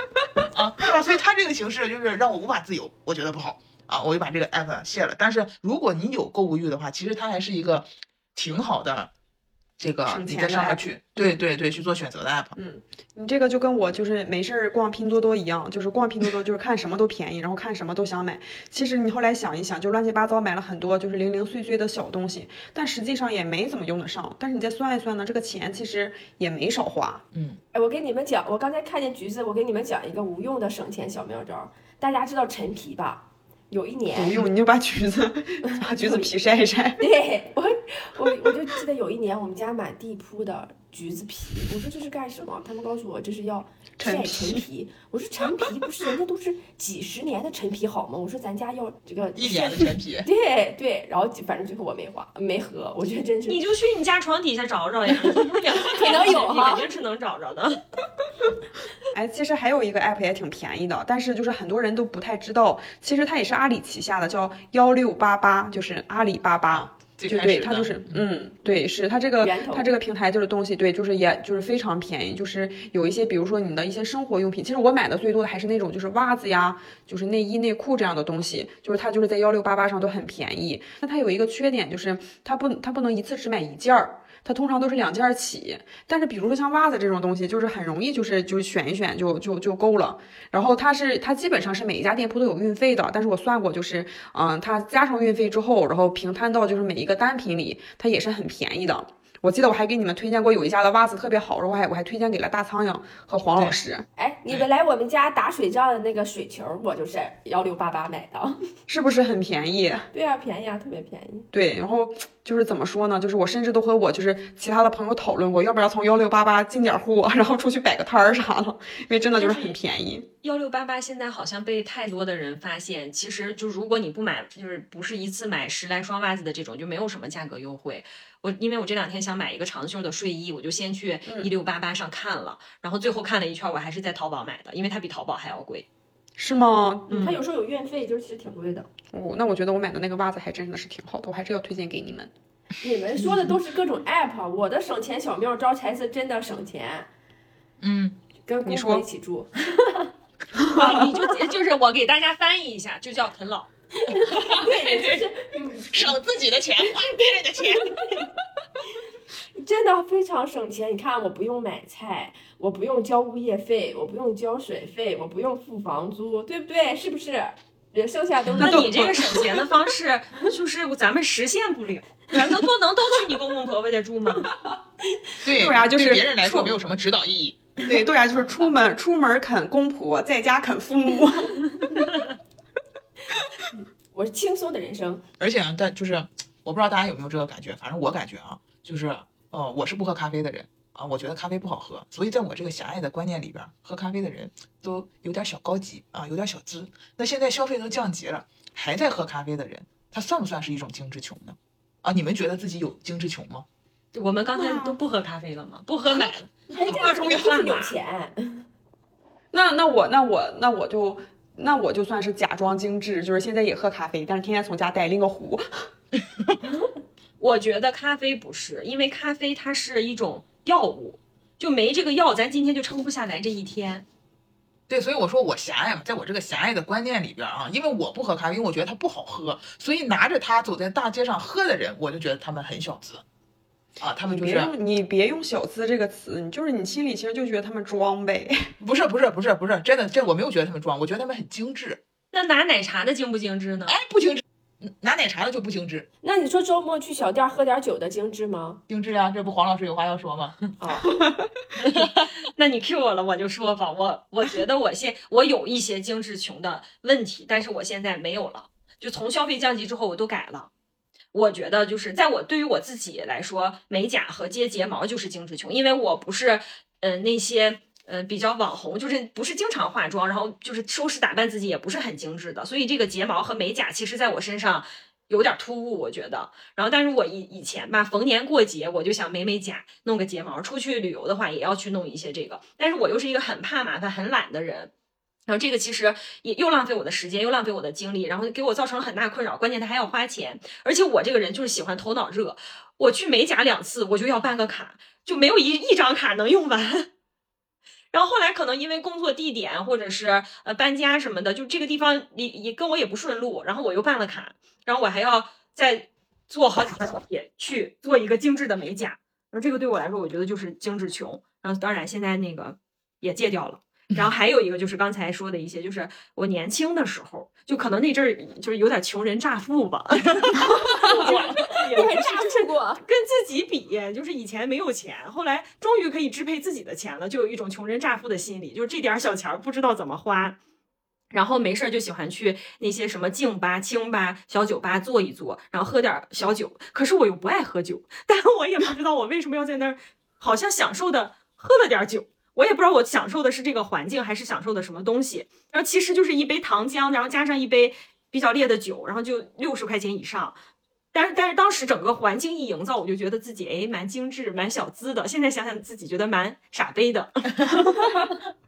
啊，对吧？所以他这个形式就是让我无法自由，我觉得不好啊，我就把这个 app 卸了。但是如果你有购物欲的话，其实它还是一个挺好的。这个你在上面去，对对对，去做选择的 app。嗯你这个就跟我就是没事儿逛拼多多一样，就是逛拼多多就是看什么都便宜，然后看什么都想买。其实你后来想一想，就乱七八糟买了很多就是零零碎碎的小东西，但实际上也没怎么用得上。但是你再算一算呢，这个钱其实也没少花。嗯，哎，我给你们讲，我刚才看见橘子，我给你们讲一个无用的省钱小妙招。大家知道陈皮吧？有一年不，用，你就把橘子 把橘子皮晒一晒。对我，我我就记得有一年我们家满地铺的橘子皮，我说这是干什么？他们告诉我这是要晒陈陈皮。我说陈皮不是人家都是几十年的陈皮好吗？我说咱家要这个一年的陈皮，对对，然后反正最后我没花没喝，我觉得真是你就去你家床底下找找呀，可可能有哈肯定是能找着的。哎，其实还有一个 app 也挺便宜的，但是就是很多人都不太知道，其实它也是阿里旗下的，叫幺六八八，就是阿里巴巴。最就对，它就是，嗯，对，是它这个它这个平台就是东西，对，就是也就是非常便宜，就是有一些，比如说你的一些生活用品，其实我买的最多的还是那种就是袜子呀，就是内衣内裤这样的东西，就是它就是在幺六八八上都很便宜。那它有一个缺点就是它不它不能一次只买一件儿。它通常都是两件起，但是比如说像袜子这种东西，就是很容易就是就是选一选就就就够了。然后它是它基本上是每一家店铺都有运费的，但是我算过就是，嗯，它加上运费之后，然后平摊到就是每一个单品里，它也是很便宜的。我记得我还给你们推荐过有一家的袜子特别好，然后我还我还推荐给了大苍蝇和黄老师，哎，你们来我们家打水仗的那个水球，我就是幺六八八买的。是不是很便宜？对啊，便宜啊，特别便宜。对，然后就是怎么说呢？就是我甚至都和我就是其他的朋友讨论过，要不要从幺六八八进点货，然后出去摆个摊儿啥的，因为真的就是很便宜。幺六八八现在好像被太多的人发现，其实就如果你不买，就是不是一次买十来双袜子的这种，就没有什么价格优惠。我因为我这两天想买一个长袖的睡衣，我就先去一六八八上看了，然后最后看了一圈，我还是在淘宝买的，因为它比淘宝还要贵。是吗？嗯它有时候有运费，就是其实挺贵的。哦，那我觉得我买的那个袜子还真的是挺好的，我还是要推荐给你们。你们说的都是各种 app，我的省钱小妙招才是真的省钱。嗯，跟公你说婆一起住，啊，你就就是我给大家翻译一下，就叫啃老。对，就是 省自己的钱，花别人的钱。真的非常省钱。你看，我不用买菜，我不用交物业费，我不用交水费，我不用付房租，对不对？是不是？人剩下都是那你这个省钱的方式，就是咱们实现不了。咱能不能都去你公公婆婆家住吗？对对啊就是对别人来说没有什么指导意义。对对呀、就是出门出门啃公婆，在家啃父母。我是轻松的人生。而且啊，但就是我不知道大家有没有这个感觉，反正我感觉啊，就是呃，我是不喝咖啡的人啊，我觉得咖啡不好喝，所以在我这个狭隘的观念里边，喝咖啡的人都有点小高级啊，有点小资。那现在消费都降级了，还在喝咖啡的人，他算不算是一种精致穷呢？啊，你们觉得自己有精致穷吗？我们刚才都不喝咖啡了吗？不喝奶了。哎，这样说就是有钱。那那我那我那我就那我就算是假装精致，就是现在也喝咖啡，但是天天从家带拎个壶。我觉得咖啡不是，因为咖啡它是一种药物，就没这个药，咱今天就撑不下来这一天。对，所以我说我狭隘嘛，在我这个狭隘的观念里边啊，因为我不喝咖啡，因为我觉得它不好喝，所以拿着它走在大街上喝的人，我就觉得他们很小资，啊，他们你别就是用你别用小资这个词，你就是你心里其实就觉得他们装呗。不是不是不是不是真的，这我没有觉得他们装，我觉得他们很精致，那拿奶茶的精不精致呢？哎，不精致，嗯拿奶茶的就不精致，那你说周末去小店喝点酒的精致吗？精致啊，这不黄老师有话要说吗？啊 那你 Q 我了，我就说吧，我我觉得我现我有一些精致穷的问题，但是我现在没有了。就从消费降级之后，我都改了。我觉得就是在我对于我自己来说，美甲和接睫毛就是精致穷，因为我不是呃那些呃比较网红，就是不是经常化妆，然后就是收拾打扮自己也不是很精致的，所以这个睫毛和美甲其实在我身上有点突兀，我觉得。然后，但是我以以前吧，逢年过节我就想美美甲，弄个睫毛。出去旅游的话，也要去弄一些这个。但是我又是一个很怕麻烦、很懒的人。然后这个其实也又浪费我的时间，又浪费我的精力，然后给我造成了很大困扰。关键它还要花钱，而且我这个人就是喜欢头脑热，我去美甲两次我就要办个卡，就没有一一张卡能用完。然后后来可能因为工作地点或者是呃搬家什么的，就这个地方也也跟我也不顺路，然后我又办了卡，然后我还要再坐好几个地铁去做一个精致的美甲，然后这个对我来说，我觉得就是精致穷。然后当然现在那个也戒掉了。然后还有一个就是刚才说的一些，就是我年轻的时候，就可能那阵儿就是有点穷人乍富吧，你还炸出过？跟自己比，就是以前没有钱，后来终于可以支配自己的钱了，就有一种穷人乍富的心理，就是这点儿小钱儿不知道怎么花。然后没事儿就喜欢去那些什么静吧、清吧、小酒吧坐一坐，然后喝点儿小酒。可是我又不爱喝酒，但我也不知道我为什么要在那儿，好像享受的喝了点儿酒。我也不知道我享受的是这个环境，还是享受的什么东西。然后其实就是一杯糖浆，然后加上一杯比较烈的酒，然后就六十块钱以上。但是但是当时整个环境一营造，我就觉得自己哎蛮精致、蛮小资的。现在想想自己觉得蛮傻杯的。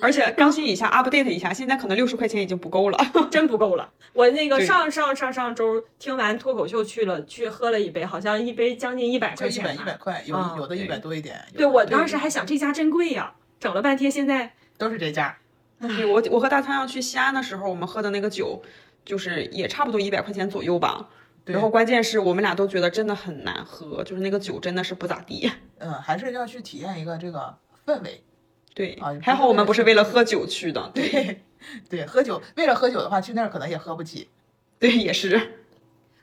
而且更新一下，update 一下，现在可能六十块钱已经不够了。真不够了。我那个上上上上周听完脱口秀去了，去喝了一杯，好像一杯将近一百就一百块钱吧。一百块，有啊有的一对百多一点。有对我当时还想这家真贵呀，整了半天现在都是这家，对我我和大仓要去西安的时候，我们喝的那个酒，就是也差不多一百块钱左右吧。然后关键是我们俩都觉得真的很难喝，就是那个酒真的是不咋地。嗯，还是要去体验一个这个氛围。对啊，还好我们不是为了喝酒去的。对对对，喝酒为了喝酒的话，去那儿可能也喝不起。对，也是。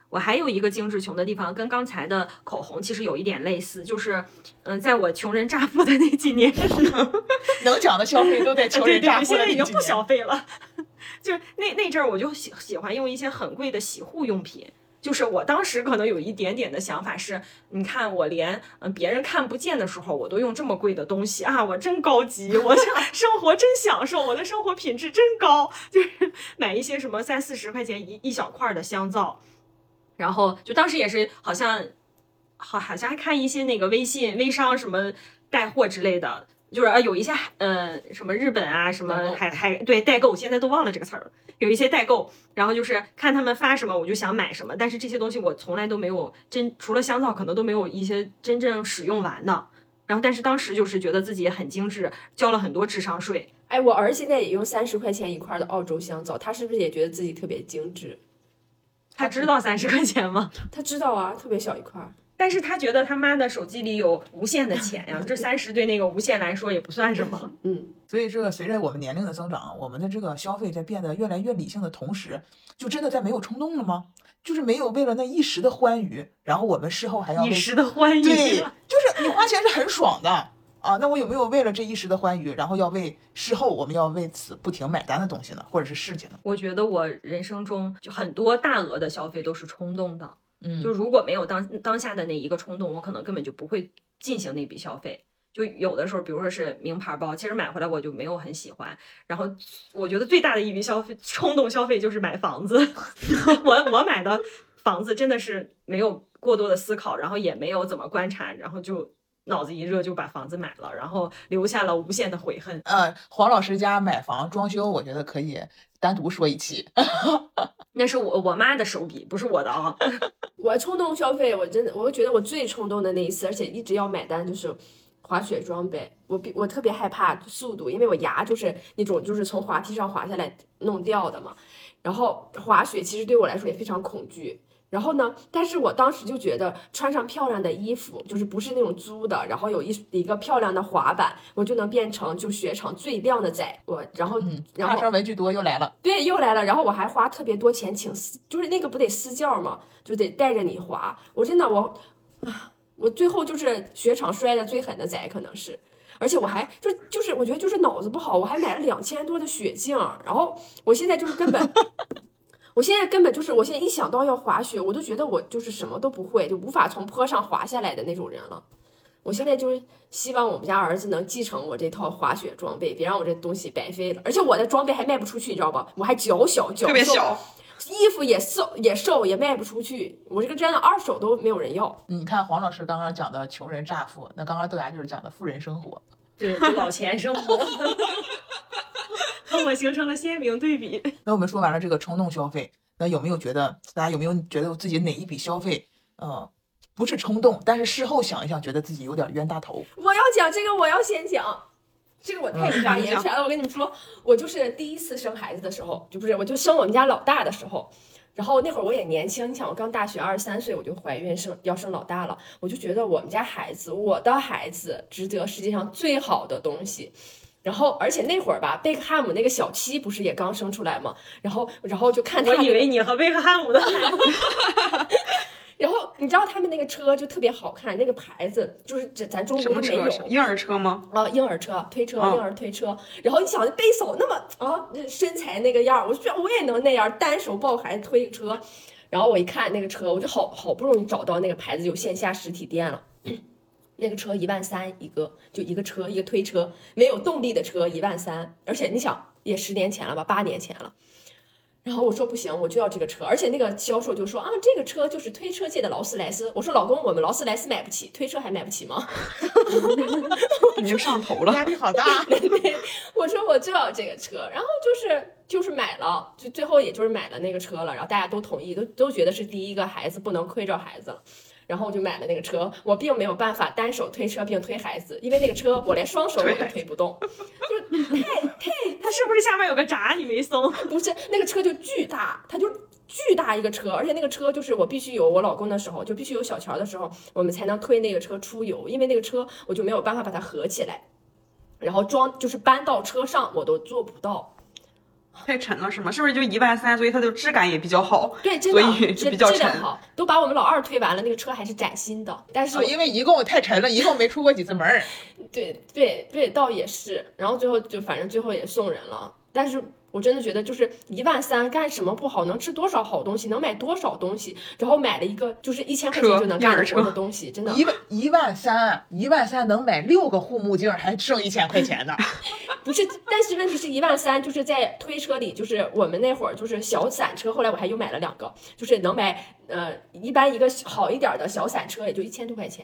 我还有一个精致穷的地方，跟刚才的口红其实有一点类似，就是，嗯，在我穷人乍富的那几年，能讲的消费都在 穷对对，人乍富现在已经不消费了。就是那那阵儿，我就喜喜欢用一些很贵的洗护用品。就是我当时可能有一点点的想法是，你看我连嗯别人看不见的时候，我都用这么贵的东西啊，我真高级，我 生活真享受，我的生活品质真高。就是 买一些什么三四十块钱一一小块儿的香皂，然后就当时也是好像好好像还看一些那个微信微商什么带货之类的，就是呃有一些呃什么日本啊什么还还对代购，现在都忘了这个词儿了。有一些代购，然后就是看他们发什么我就想买什么，但是这些东西我从来都没有真除了香皂可能都没有一些真正使用完的。然后但是当时就是觉得自己很精致，交了很多智商税。哎，我儿现在也用三十块钱一块的澳洲香皂，他是不是也觉得自己特别精致？他知道三十块钱吗？他知道啊，特别小一块儿。但是他觉得他妈的手机里有无限的钱呀，这三十对那个无限来说也不算什么。嗯，所以这个随着我们年龄的增长，我们的这个消费在变得越来越理性的同时，就真的在没有冲动了吗？就是没有为了那一时的欢愉，然后我们事后还要一时的欢愉。对，就是你花钱是很爽的啊，那我有没有为了这一时的欢愉，然后要为事后我们要为此不停买单的东西呢，或者是事情呢？我觉得我人生中就很多大额的消费都是冲动的，嗯就如果没有当当下的那一个冲动，我可能根本就不会进行那笔消费。就有的时候，比如说是名牌包，其实买回来我就没有很喜欢。然后我觉得最大的一笔消费冲动消费就是买房子。我我买的房子真的是没有过多的思考，然后也没有怎么观察，然后就脑子一热就把房子买了，然后留下了无限的悔恨。呃，黄老师家买房装修，我觉得可以单独说一期。那是我我妈的手笔，不是我的啊。我冲动消费，我真的，我觉得我最冲动的那一次，而且一直要买单就是滑雪装备。我比我特别害怕速度，因为我牙就是那种就是从滑梯上滑下来弄掉的嘛。然后滑雪其实对我来说也非常恐惧。然后呢，但是我当时就觉得穿上漂亮的衣服，就是不是那种租的，然后有一一个漂亮的滑板，我就能变成就雪场最靓的仔。我然后、然后文具多又来了，对，又来了。然后我还花特别多钱请私，就是那个不得私教嘛，就得带着你滑。我真的我啊，我最后就是雪场摔的最狠的仔，可能是。而且我还就就是我觉得就是脑子不好，我还买了两千多的雪镜，然后我现在就是根本，我现在根本就是我现在一想到要滑雪，我都觉得我就是什么都不会，就无法从坡上滑下来的那种人了。我现在就是希望我们家儿子能继承我这套滑雪装备，别让我这东西白费了。而且我的装备还卖不出去，你知道吧？我还脚小，脚特别小，衣服也瘦也瘦，也卖不出去。我这个真的二手都没有人要。你看黄老师刚刚讲的穷人乍富，那刚刚豆芽就是讲的富人生活。对，就老钱生活，和我形成了鲜明对比。那我们说完了这个冲动消费，那有没有觉得大家有没有觉得自己哪一笔消费，呃，不是冲动，但是事后想一想，觉得自己有点冤大头？我要讲这个，我要先讲。这个我太抓眼前了，我跟你们说，我就是第一次生孩子的时候，就不是我就生我们家老大的时候，然后那会儿我也年轻，你想我刚大学二十三岁我就怀孕生要生老大了，我就觉得我们家孩子，我的孩子值得世界上最好的东西。然后，而且那会儿吧，贝克汉姆那个小七不是也刚生出来吗？然后，然后就看他我那个以为你和贝克汉姆的孩子，然后你知道他们那个车就特别好看，那个牌子就是咱咱中什么国没有？婴儿车吗？啊，婴儿车、推车、嗯婴儿推车。然后你想，贝嫂那么啊身材那个样儿，我觉得我也能那样单手抱孩子推车。然后我一看那个车，我就好好不容易找到那个牌子有线下实体店了。那个车一万三一个，就一个车一个推车，没有动力的车一万三，而且你想也十年前了吧，八年前了。然后我说不行，我就要这个车，而且那个销售就说啊，这个车就是推车界的劳斯莱斯。我说老公，我们劳斯莱斯买不起，推车还买不起吗？你就上头了。压力好大。我说我就要这个车，然后就是就是买了，就最后也就是买了那个车了，然后大家都同意，都都觉得是第一个孩子不能亏着孩子了。然后我就买了那个车，我并没有办法单手推车并推孩子，因为那个车我连双手我都推不动，就是 太太它是不是下面有个闸你没松？不是那个车就巨大，它就巨大一个车，而且那个车就是我必须有我老公的时候，就必须有小乔的时候，我们才能推那个车出游，因为那个车我就没有办法把它合起来，然后装就是搬到车上我都做不到。太沉了是吗？是不是就一万三？所以它的质感也比较好。对，真所的以就比较沉好，都把我们老二推完了，那个车还是崭新的。但是啊，因为一共太沉了，一共没出过几次门儿。对对对，倒也是。然后最后就反正最后也送人了，但是。我真的觉得就是一万三干什么不好，能吃多少好东西，能买多少东西，然后买了一个就是一千块钱就能干的活的东西，真的。一万一万三，一万三能买六个护目镜，还剩一千块钱呢。不是，但是问题是一万三，就是在推车里，就是我们那会儿就是小散车，后来我还又买了两个，就是能买呃一般一个好一点的小散车也就一千多块钱。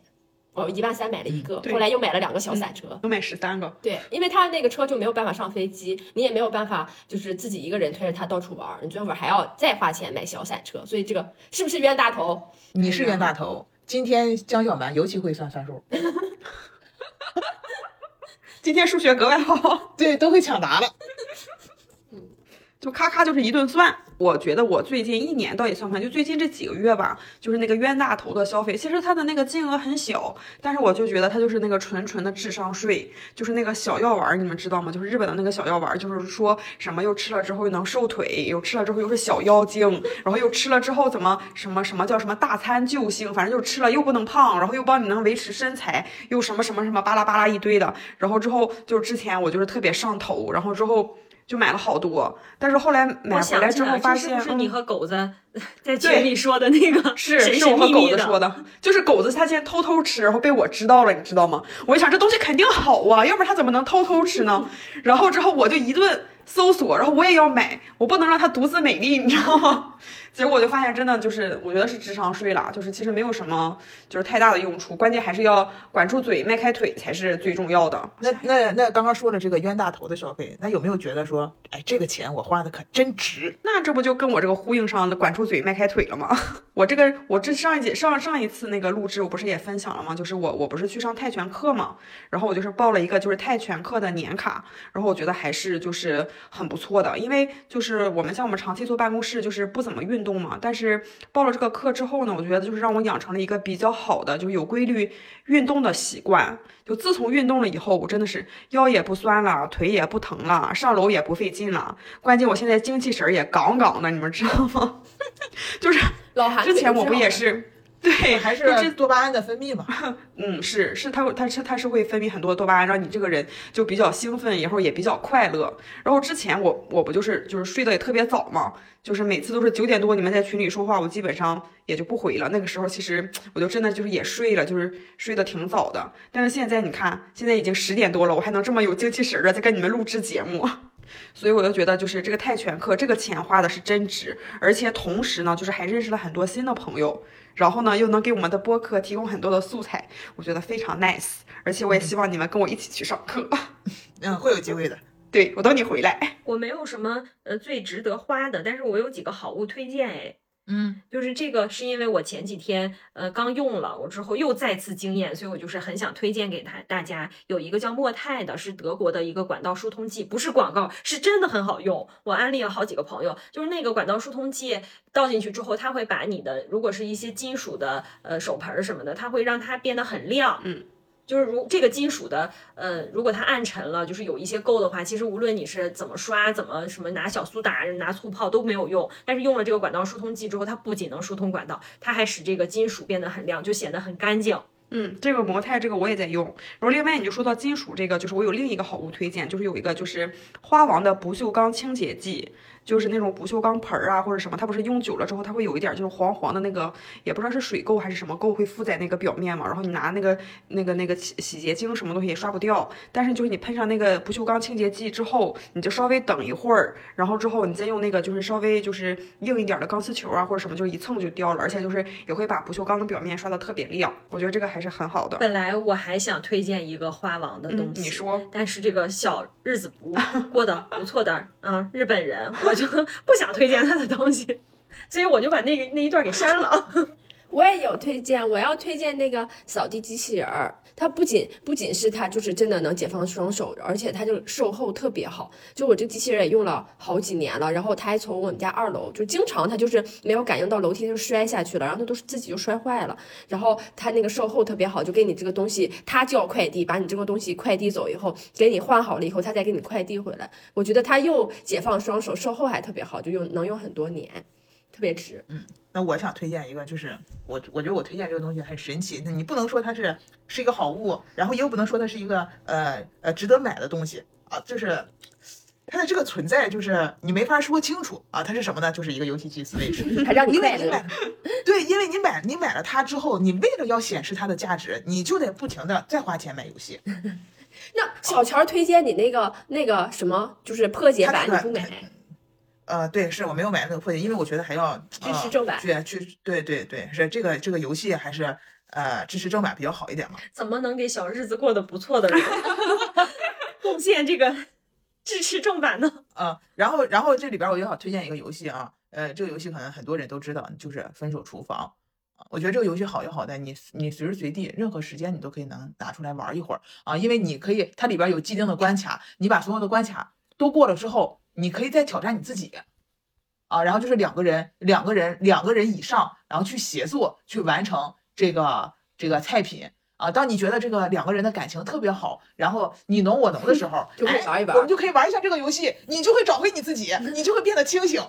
哦，一万三买了一个，后来又买了两个小散车，能买十三个。对，因为他那个车就没有办法上飞机，你也没有办法就是自己一个人推着它到处玩，你最后还要再花钱买小散车，所以这个是不是冤大头？你是冤大头。今天江小蛮尤其会算算数，今天数学格外好，对，都会抢答了。就咔咔就是一顿算，我觉得我最近一年倒也算不上，就最近这几个月吧，就是那个冤大头的消费，其实它的那个金额很小，但是我就觉得它就是那个纯纯的智商税，就是那个小药丸，你们知道吗？就是日本的那个小药丸，就是说什么又吃了之后又能瘦腿，又吃了之后又是小妖精，然后又吃了之后怎么什么什么叫什么大餐救星，反正就是吃了又不能胖，然后又帮你能维持身材，又什么什么什么巴拉巴拉一堆的，然后之后就是之前我就是特别上头，然后之后。就买了好多，但是后来买回来之后发现，是不是你和狗子在 群里说的那个？是是我和狗子说的，就是狗子他先偷偷吃，然后被我知道了，你知道吗？我一想这东西肯定好啊，要不然他怎么能偷偷吃呢？然后之后我就一顿搜索，然后我也要买，我不能让它独自美丽，你知道吗？结果我就发现，真的就是，我觉得是智商税了，就是其实没有什么，就是太大的用处，关键还是要管住嘴，迈开腿才是最重要的。那那那刚刚说的这个冤大头的消费，那有没有觉得说，哎，这个钱我花的可真值？那这不就跟我这个呼应上的管住嘴，迈开腿了吗？我这个我这上一节上上一次那个录制，我不是也分享了吗？就是我我不是去上泰拳课嘛，然后我就是报了一个就是泰拳课的年卡，然后我觉得还是就是很不错的，因为就是我们像我们长期坐办公室，就是不怎么运。动嘛，但是报了这个课之后呢，我觉得就是让我养成了一个比较好的，就是有规律运动的习惯。就自从运动了以后，我真的是腰也不酸了，腿也不疼了，上楼也不费劲了。关键我现在精气神也杠杠的，你们知道吗？就是老韩之前我不也是。对，还是多巴胺的分泌嘛。嗯，是是，它它是它是会分泌很多多巴胺，让你这个人就比较兴奋，然后也比较快乐。然后之前我我不就是就是睡得也特别早嘛，就是每次都是九点多你们在群里说话，我基本上也就不回了。那个时候其实我就真的就是也睡了，就是睡得挺早的。但是现在你看，现在已经十点多了，我还能这么有精气神儿的在跟你们录制节目。所以我就觉得，就是这个泰拳课，这个钱花的是真值，而且同时呢，就是还认识了很多新的朋友，然后呢，又能给我们的播客提供很多的素材，我觉得非常 nice。而且我也希望你们跟我一起去上课，嗯，会有机会的。对我等你回来。我没有什么呃最值得花的，但是我有几个好物推荐哎。嗯，就是这个，是因为我前几天呃刚用了，我之后又再次惊艳，所以我就是很想推荐给他大家。有一个叫莫泰的，是德国的一个管道疏通剂，不是广告，是真的很好用。我安利了好几个朋友，就是那个管道疏通剂倒进去之后，它会把你的如果是一些金属的呃手盆什么的，它会让它变得很亮。嗯。就是如这个金属的，呃，如果它暗沉了，就是有一些垢的话，其实无论你是怎么刷，怎么什么拿小苏打、拿醋泡都没有用。但是用了这个管道疏通剂之后，它不仅能疏通管道，它还使这个金属变得很亮，就显得很干净。嗯，这个模泰这个我也在用。然后另外你就说到金属这个，就是我有另一个好物推荐，就是有一个就是花王的不锈钢清洁剂。就是那种不锈钢盆儿啊，或者什么，它不是用久了之后，它会有一点就是黄黄的那个，也不知道是水垢还是什么垢会附在那个表面嘛。然后你拿那个那个那个洗洗洁精什么东西也刷不掉。但是就是你喷上那个不锈钢清洁剂之后，你就稍微等一会儿，然后之后你再用那个就是稍微就是硬一点的钢丝球啊或者什么，就一蹭就掉了，而且就是也会把不锈钢的表面刷的特别亮。我觉得这个还是很好的。本来我还想推荐一个花王的东西，你说，但是这个小日子不过得不错的，嗯，日本人我就 不想。推荐他的东西，所以我就把那个那一段给删了。我也有推荐，我要推荐那个扫地机器人儿。它不仅不仅是它就是真的能解放双手，而且它就售后特别好。就我这机器人也用了好几年了，然后它还从我们家二楼就经常它就是没有感应到楼梯就摔下去了，然后它都是自己就摔坏了。然后它那个售后特别好，就给你这个东西，它叫快递，把你这个东西快递走以后，给你换好了以后，它再给你快递回来。我觉得它又解放双手，售后还特别好，就用能用很多年，特别值。嗯那我想推荐一个，就是我我觉得我推荐这个东西很神奇，那你不能说它是是一个好物，然后又不能说它是一个呃呃值得买的东西啊，就是它的这个存在，就是你没法说清楚啊，它是什么呢？就是一个游戏机 Switch。还让你买，对，因为你买你买了它之后，你为了要显示它的价值，你就得不停的再花钱买游戏。那小乔推荐你那个那个什么，就是破解版，你不买？呃，对，是我没有买那个破解，因为我觉得还要支持正版去，去对对对，是这个这个游戏还是呃支持正版比较好一点嘛。怎么能给小日子过得不错的人 贡献这个支持正版呢？啊，然后然后这里边我就想推荐一个游戏啊，呃，这个游戏可能很多人都知道，就是《分手厨房》啊。我觉得这个游戏好就好在你你随时随地任何时间你都可以能拿出来玩一会儿啊，因为你可以它里边有既定的关卡，你把所有的关卡都过了之后，你可以再挑战你自己啊，然后就是两个人两个人两个人以上，然后去协作去完成这个这个菜品。啊，当你觉得这个两个人的感情特别好，然后你侬我侬的时候，就可以哎玩一玩我们就可以玩一下这个游戏，你就会找回你自己，你就会变得清醒，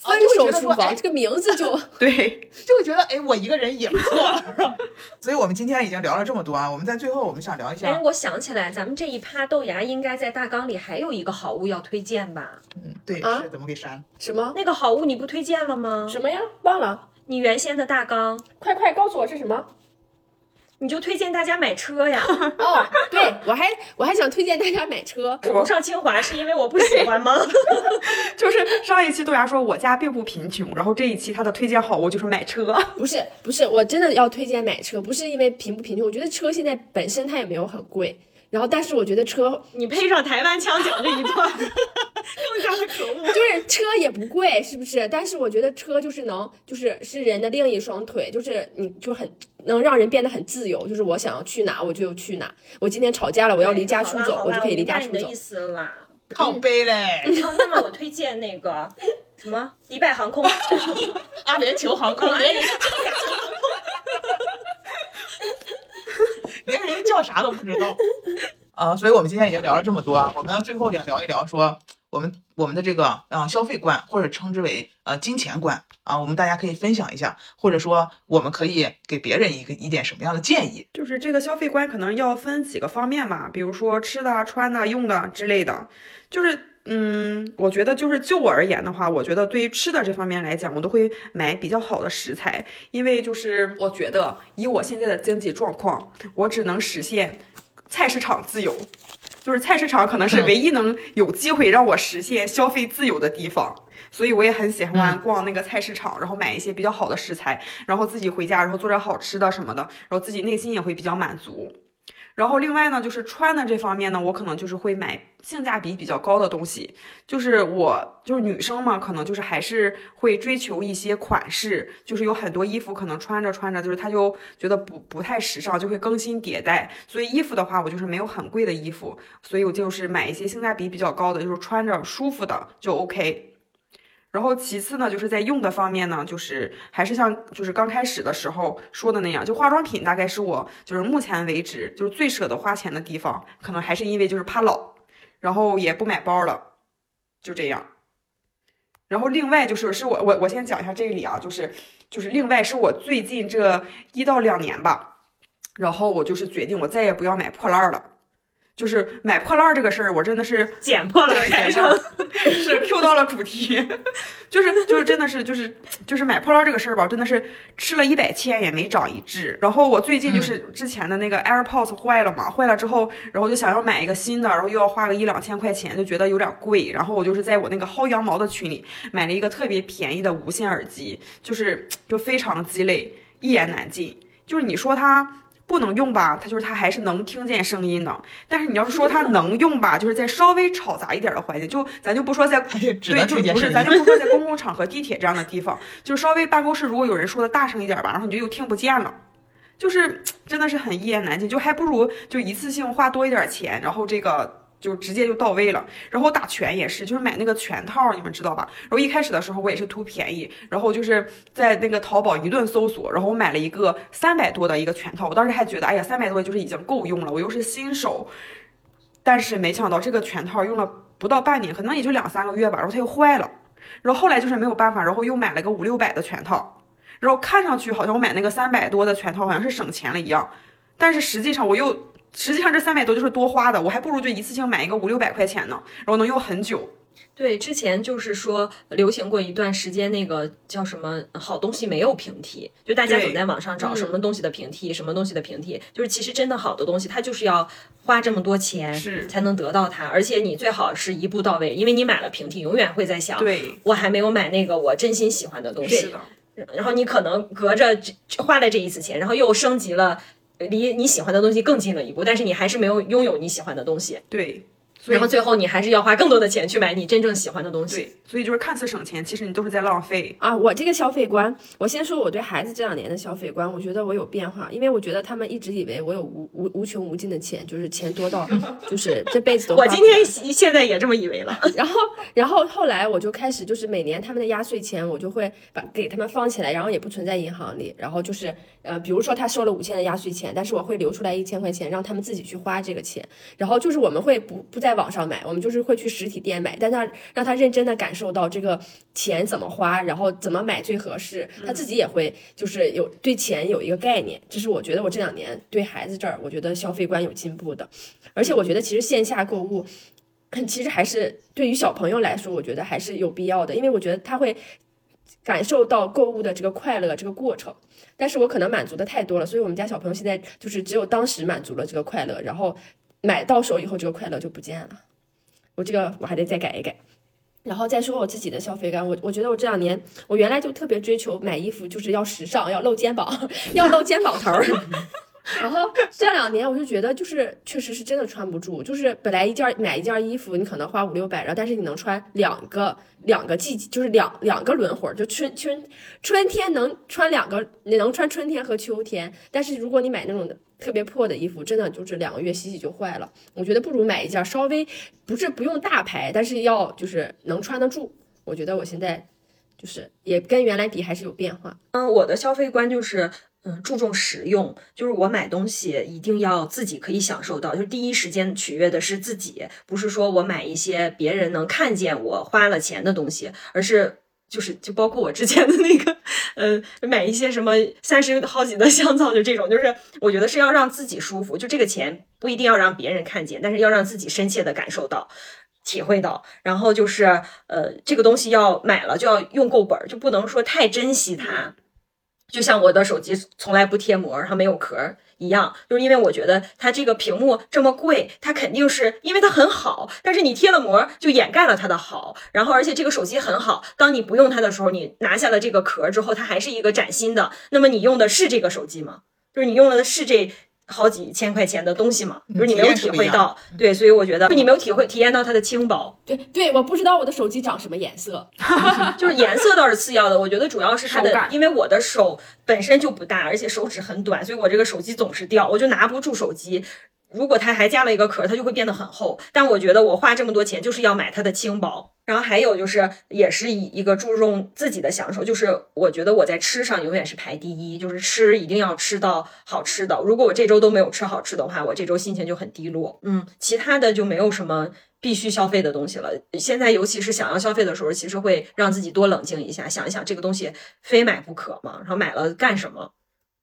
分就会手觉得说哎厨房这个名字就 对，就会觉得哎，我一个人也不错。所以我们今天已经聊了这么多啊，我们在最后我们想聊一下哎，下，我想起来，咱们这一趴豆芽应该在大纲里还有一个好物要推荐吧？嗯，对，啊是怎么给删？什么那个好物你不推荐了吗？什么呀？忘了，你原先的大纲，快快告诉我是什么？你就推荐大家买车呀。哦，对我还我还想推荐大家买车。我不上清华是因为我不喜欢吗？就是上一期豆芽说我家并不贫穷，然后这一期他的推荐好物就是买车。不是不是，我真的要推荐买车，不是因为贫不贫穷，我觉得车现在本身它也没有很贵，然后但是我觉得车你配上台湾腔讲这一段，更加的可恶。就是车也不贵，是不是？但是我觉得车就是能，就是是人的另一双腿，就是你就很能让人变得很自由，就是我想要去哪我就去哪。我今天吵架了，我要离家出走，我就可以离家出走明白你的意。思了。靠背嘞，好，那么我推荐那个什么迪拜航空，阿联酋航空，连人家叫啥都不知道。啊，所以我们今天已经聊了这么多啊，我们最后也聊一聊说我们我们的这个啊、呃消费观，或者称之为呃金钱观啊，我们大家可以分享一下，或者说我们可以给别人一个一点什么样的建议？就是这个消费观可能要分几个方面嘛，比如说吃的、穿的、用的之类的。就是，嗯，我觉得就是就我而言的话，我觉得对于吃的这方面来讲，我都会买比较好的食材，因为就是我觉得以我现在的经济状况，我只能实现菜市场自由。就是菜市场可能是唯一能有机会让我实现消费自由的地方，所以我也很喜欢逛那个菜市场，然后买一些比较好的食材，然后自己回家，然后做点好吃的什么的，然后自己内心也会比较满足。然后另外呢，就是穿的这方面呢，我可能就是会买性价比比较高的东西。就是我就是女生嘛，可能就是还是会追求一些款式，就是有很多衣服可能穿着穿着，就是她就觉得不不太时尚，就会更新迭代。所以衣服的话，我就是没有很贵的衣服，所以我就是买一些性价比比较高的，就是穿着舒服的就 OK。然后其次呢，就是在用的方面呢，就是还是像就是刚开始的时候说的那样，就化妆品大概是我就是目前为止就是最舍得花钱的地方，可能还是因为就是怕老，然后也不买包了，就这样。然后另外就是是我我我先讲一下这里啊，就是就是另外是我最近这一到两年吧，然后我就是决定我再也不要买破烂了。就是买破烂儿这个事儿，我真的是捡破烂儿改成是 Q 到了主题，就是就是真的是就是就是买破烂这个事儿吧，真的是吃了一百千也没长一智。然后我最近就是之前的那个 AirPods 坏了嘛，坏了之后，然后就想要买一个新的，然后又要花个一两千块钱，就觉得有点贵。然后我就是在我那个薅羊毛的群里买了一个特别便宜的无线耳机，就是就非常鸡肋，一言难尽。就是你说它。不能用吧，它就是它还是能听见声音的。但是你要是说它能用吧，就是在稍微吵杂一点的环境，就咱就不说在对，就不是，咱就不说在公共场合、地铁这样的地方，就是稍微办公室如果有人说的大声一点吧，然后你就又听不见了，就是真的是很一言难尽，就还不如就一次性花多一点钱，然后这个。就直接就到位了，然后打拳也是，就是买那个拳套，你们知道吧？然后一开始的时候我也是图便宜，然后就是在那个淘宝一顿搜索，然后我买了一个三百多的一个拳套，我当时还觉得，哎呀，三百多就是已经够用了，我又是新手，但是没想到这个拳套用了不到半年，可能也就两三个月吧，然后它又坏了，然后后来就是没有办法，然后又买了个五六百的拳套，然后看上去好像我买那个三百多的拳套好像是省钱了一样，但是实际上我又。实际上这三百多就是多花的，我还不如就一次性买一个五六百块钱呢，然后能用很久。对，之前就是说流行过一段时间，那个叫什么好东西没有平替，就大家总在网上找嗯什么东西的平替，什么东西的平替，就是其实真的好的东西，它就是要花这么多钱才能得到它，而且你最好是一步到位，因为你买了平替，永远会在想，对，我还没有买那个我真心喜欢的东西，然后你可能隔着这花了这一次钱，然后又升级了。离你喜欢的东西更近了一步，但是你还是没有拥有你喜欢的东西，对，然后最后你还是要花更多的钱去买你真正喜欢的东西。对，所以就是看似省钱，其实你都是在浪费。啊，我这个消费观，我先说我对孩子这两年的消费观，我觉得我有变化，因为我觉得他们一直以为我有无无无穷无尽的钱，就是钱多到 就是这辈子都花不我今天现在也这么以为了。然后，然后后来我就开始，就是每年他们的压岁钱，我就会把给他们放起来，然后也不存在银行里。然后就是，呃，比如说他收了五千的压岁钱，但是我会留出来一千块钱，让他们自己去花这个钱。然后就是我们会不不在网上买，我们就是会去实体店买，但他让他认真的感受到这个钱怎么花，然后怎么买最合适，他自己也会就是有对钱有一个概念。这是我觉得我这两年对孩子这儿，我觉得消费观有进步的。而且我觉得其实线下购物。其实还是对于小朋友来说，我觉得还是有必要的，因为我觉得他会感受到购物的这个快乐这个过程。但是我可能满足的太多了，所以我们家小朋友现在就是只有当时满足了这个快乐，然后买到手以后这个快乐就不见了。我这个我还得再改一改。然后再说我自己的消费观，我我觉得我这两年，我原来就特别追求买衣服就是要时尚，要露肩膀，要露肩膀头儿。然后这两年我就觉得，就是确实是真的穿不住。就是本来一件买一件衣服，你可能花五六百，然后但是你能穿两个两个季节，就是两两个轮回，就春春春天能穿两个，你能穿春天和秋天。但是如果你买那种特别破的衣服，真的就是两个月洗洗就坏了。我觉得不如买一件稍微不是不用大牌，但是要就是能穿得住。我觉得我现在就是也跟原来比还是有变化。嗯，我的消费观就是，嗯，注重实用，就是我买东西一定要自己可以享受到，就是第一时间取悦的是自己，不是说我买一些别人能看见我花了钱的东西，而是。就是就包括我之前的那个，呃，买一些什么三十好几的香皂，就这种，就是我觉得是要让自己舒服，就这个钱不一定要让别人看见，但是要让自己深切的感受到。体会到，然后就是，呃，这个东西要买了就要用够本儿，就不能说太珍惜它。就像我的手机从来不贴膜，它没有壳一样，就是因为我觉得它这个屏幕这么贵，它肯定是因为它很好，但是你贴了膜就掩盖了它的好。然后，而且这个手机很好，当你不用它的时候，你拿下了这个壳儿之后，它还是一个崭新的。那么你用的是这个手机吗？就是你用的是这。好几千块钱的东西嘛，就是你没有体会到，对，所以我觉得你没有体会体验到它的轻薄，对对，我不知道我的手机长什么颜色，就是颜色倒是次要的，我觉得主要是它的，因为我的手本身就不大，而且手指很短，所以我这个手机总是掉，我就拿不住手机。如果它还加了一个壳，它就会变得很厚。但我觉得我花这么多钱就是要买它的轻薄。然后还有就是，也是以一个注重自己的享受，就是我觉得我在吃上永远是排第一，就是吃一定要吃到好吃的。如果我这周都没有吃好吃的话，我这周心情就很低落。嗯，其他的就没有什么必须消费的东西了。现在尤其是想要消费的时候，其实会让自己多冷静一下，想一想这个东西非买不可嘛，然后买了干什么？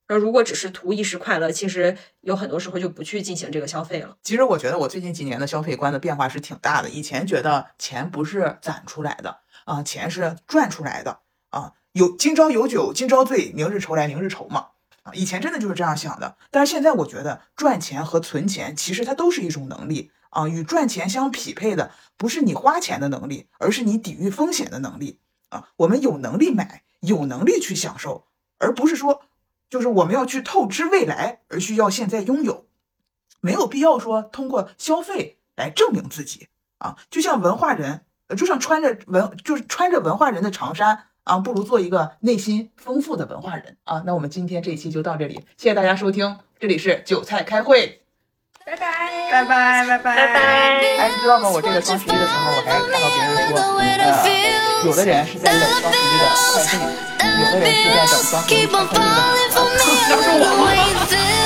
那如果只是图一时快乐，其实有很多时候就不去进行这个消费了。其实我觉得我最近几年的消费观的变化是挺大的。以前觉得钱不是攒出来的啊，钱是赚出来的啊。有今朝有酒今朝醉，明日愁来明日愁嘛啊。以前真的就是这样想的，但是现在我觉得赚钱和存钱其实它都是一种能力啊。与赚钱相匹配的不是你花钱的能力，而是你抵御风险的能力啊。我们有能力买，有能力去享受，而不是说就是我们要去透支未来，而需要现在拥有，没有必要说通过消费来证明自己啊。就像文化人，呃就像穿着文，就是穿着文化人的长衫啊，不如做一个内心丰富的文化人啊。那我们今天这一期就到这里，谢谢大家收听，这里是韭菜开会。拜拜拜拜拜拜哎，你知道吗？我这个双十一的时候，我还看到别人说，呃，有的人是在等双十一的快递，有的人是在等双十一快递的。要 是我吗？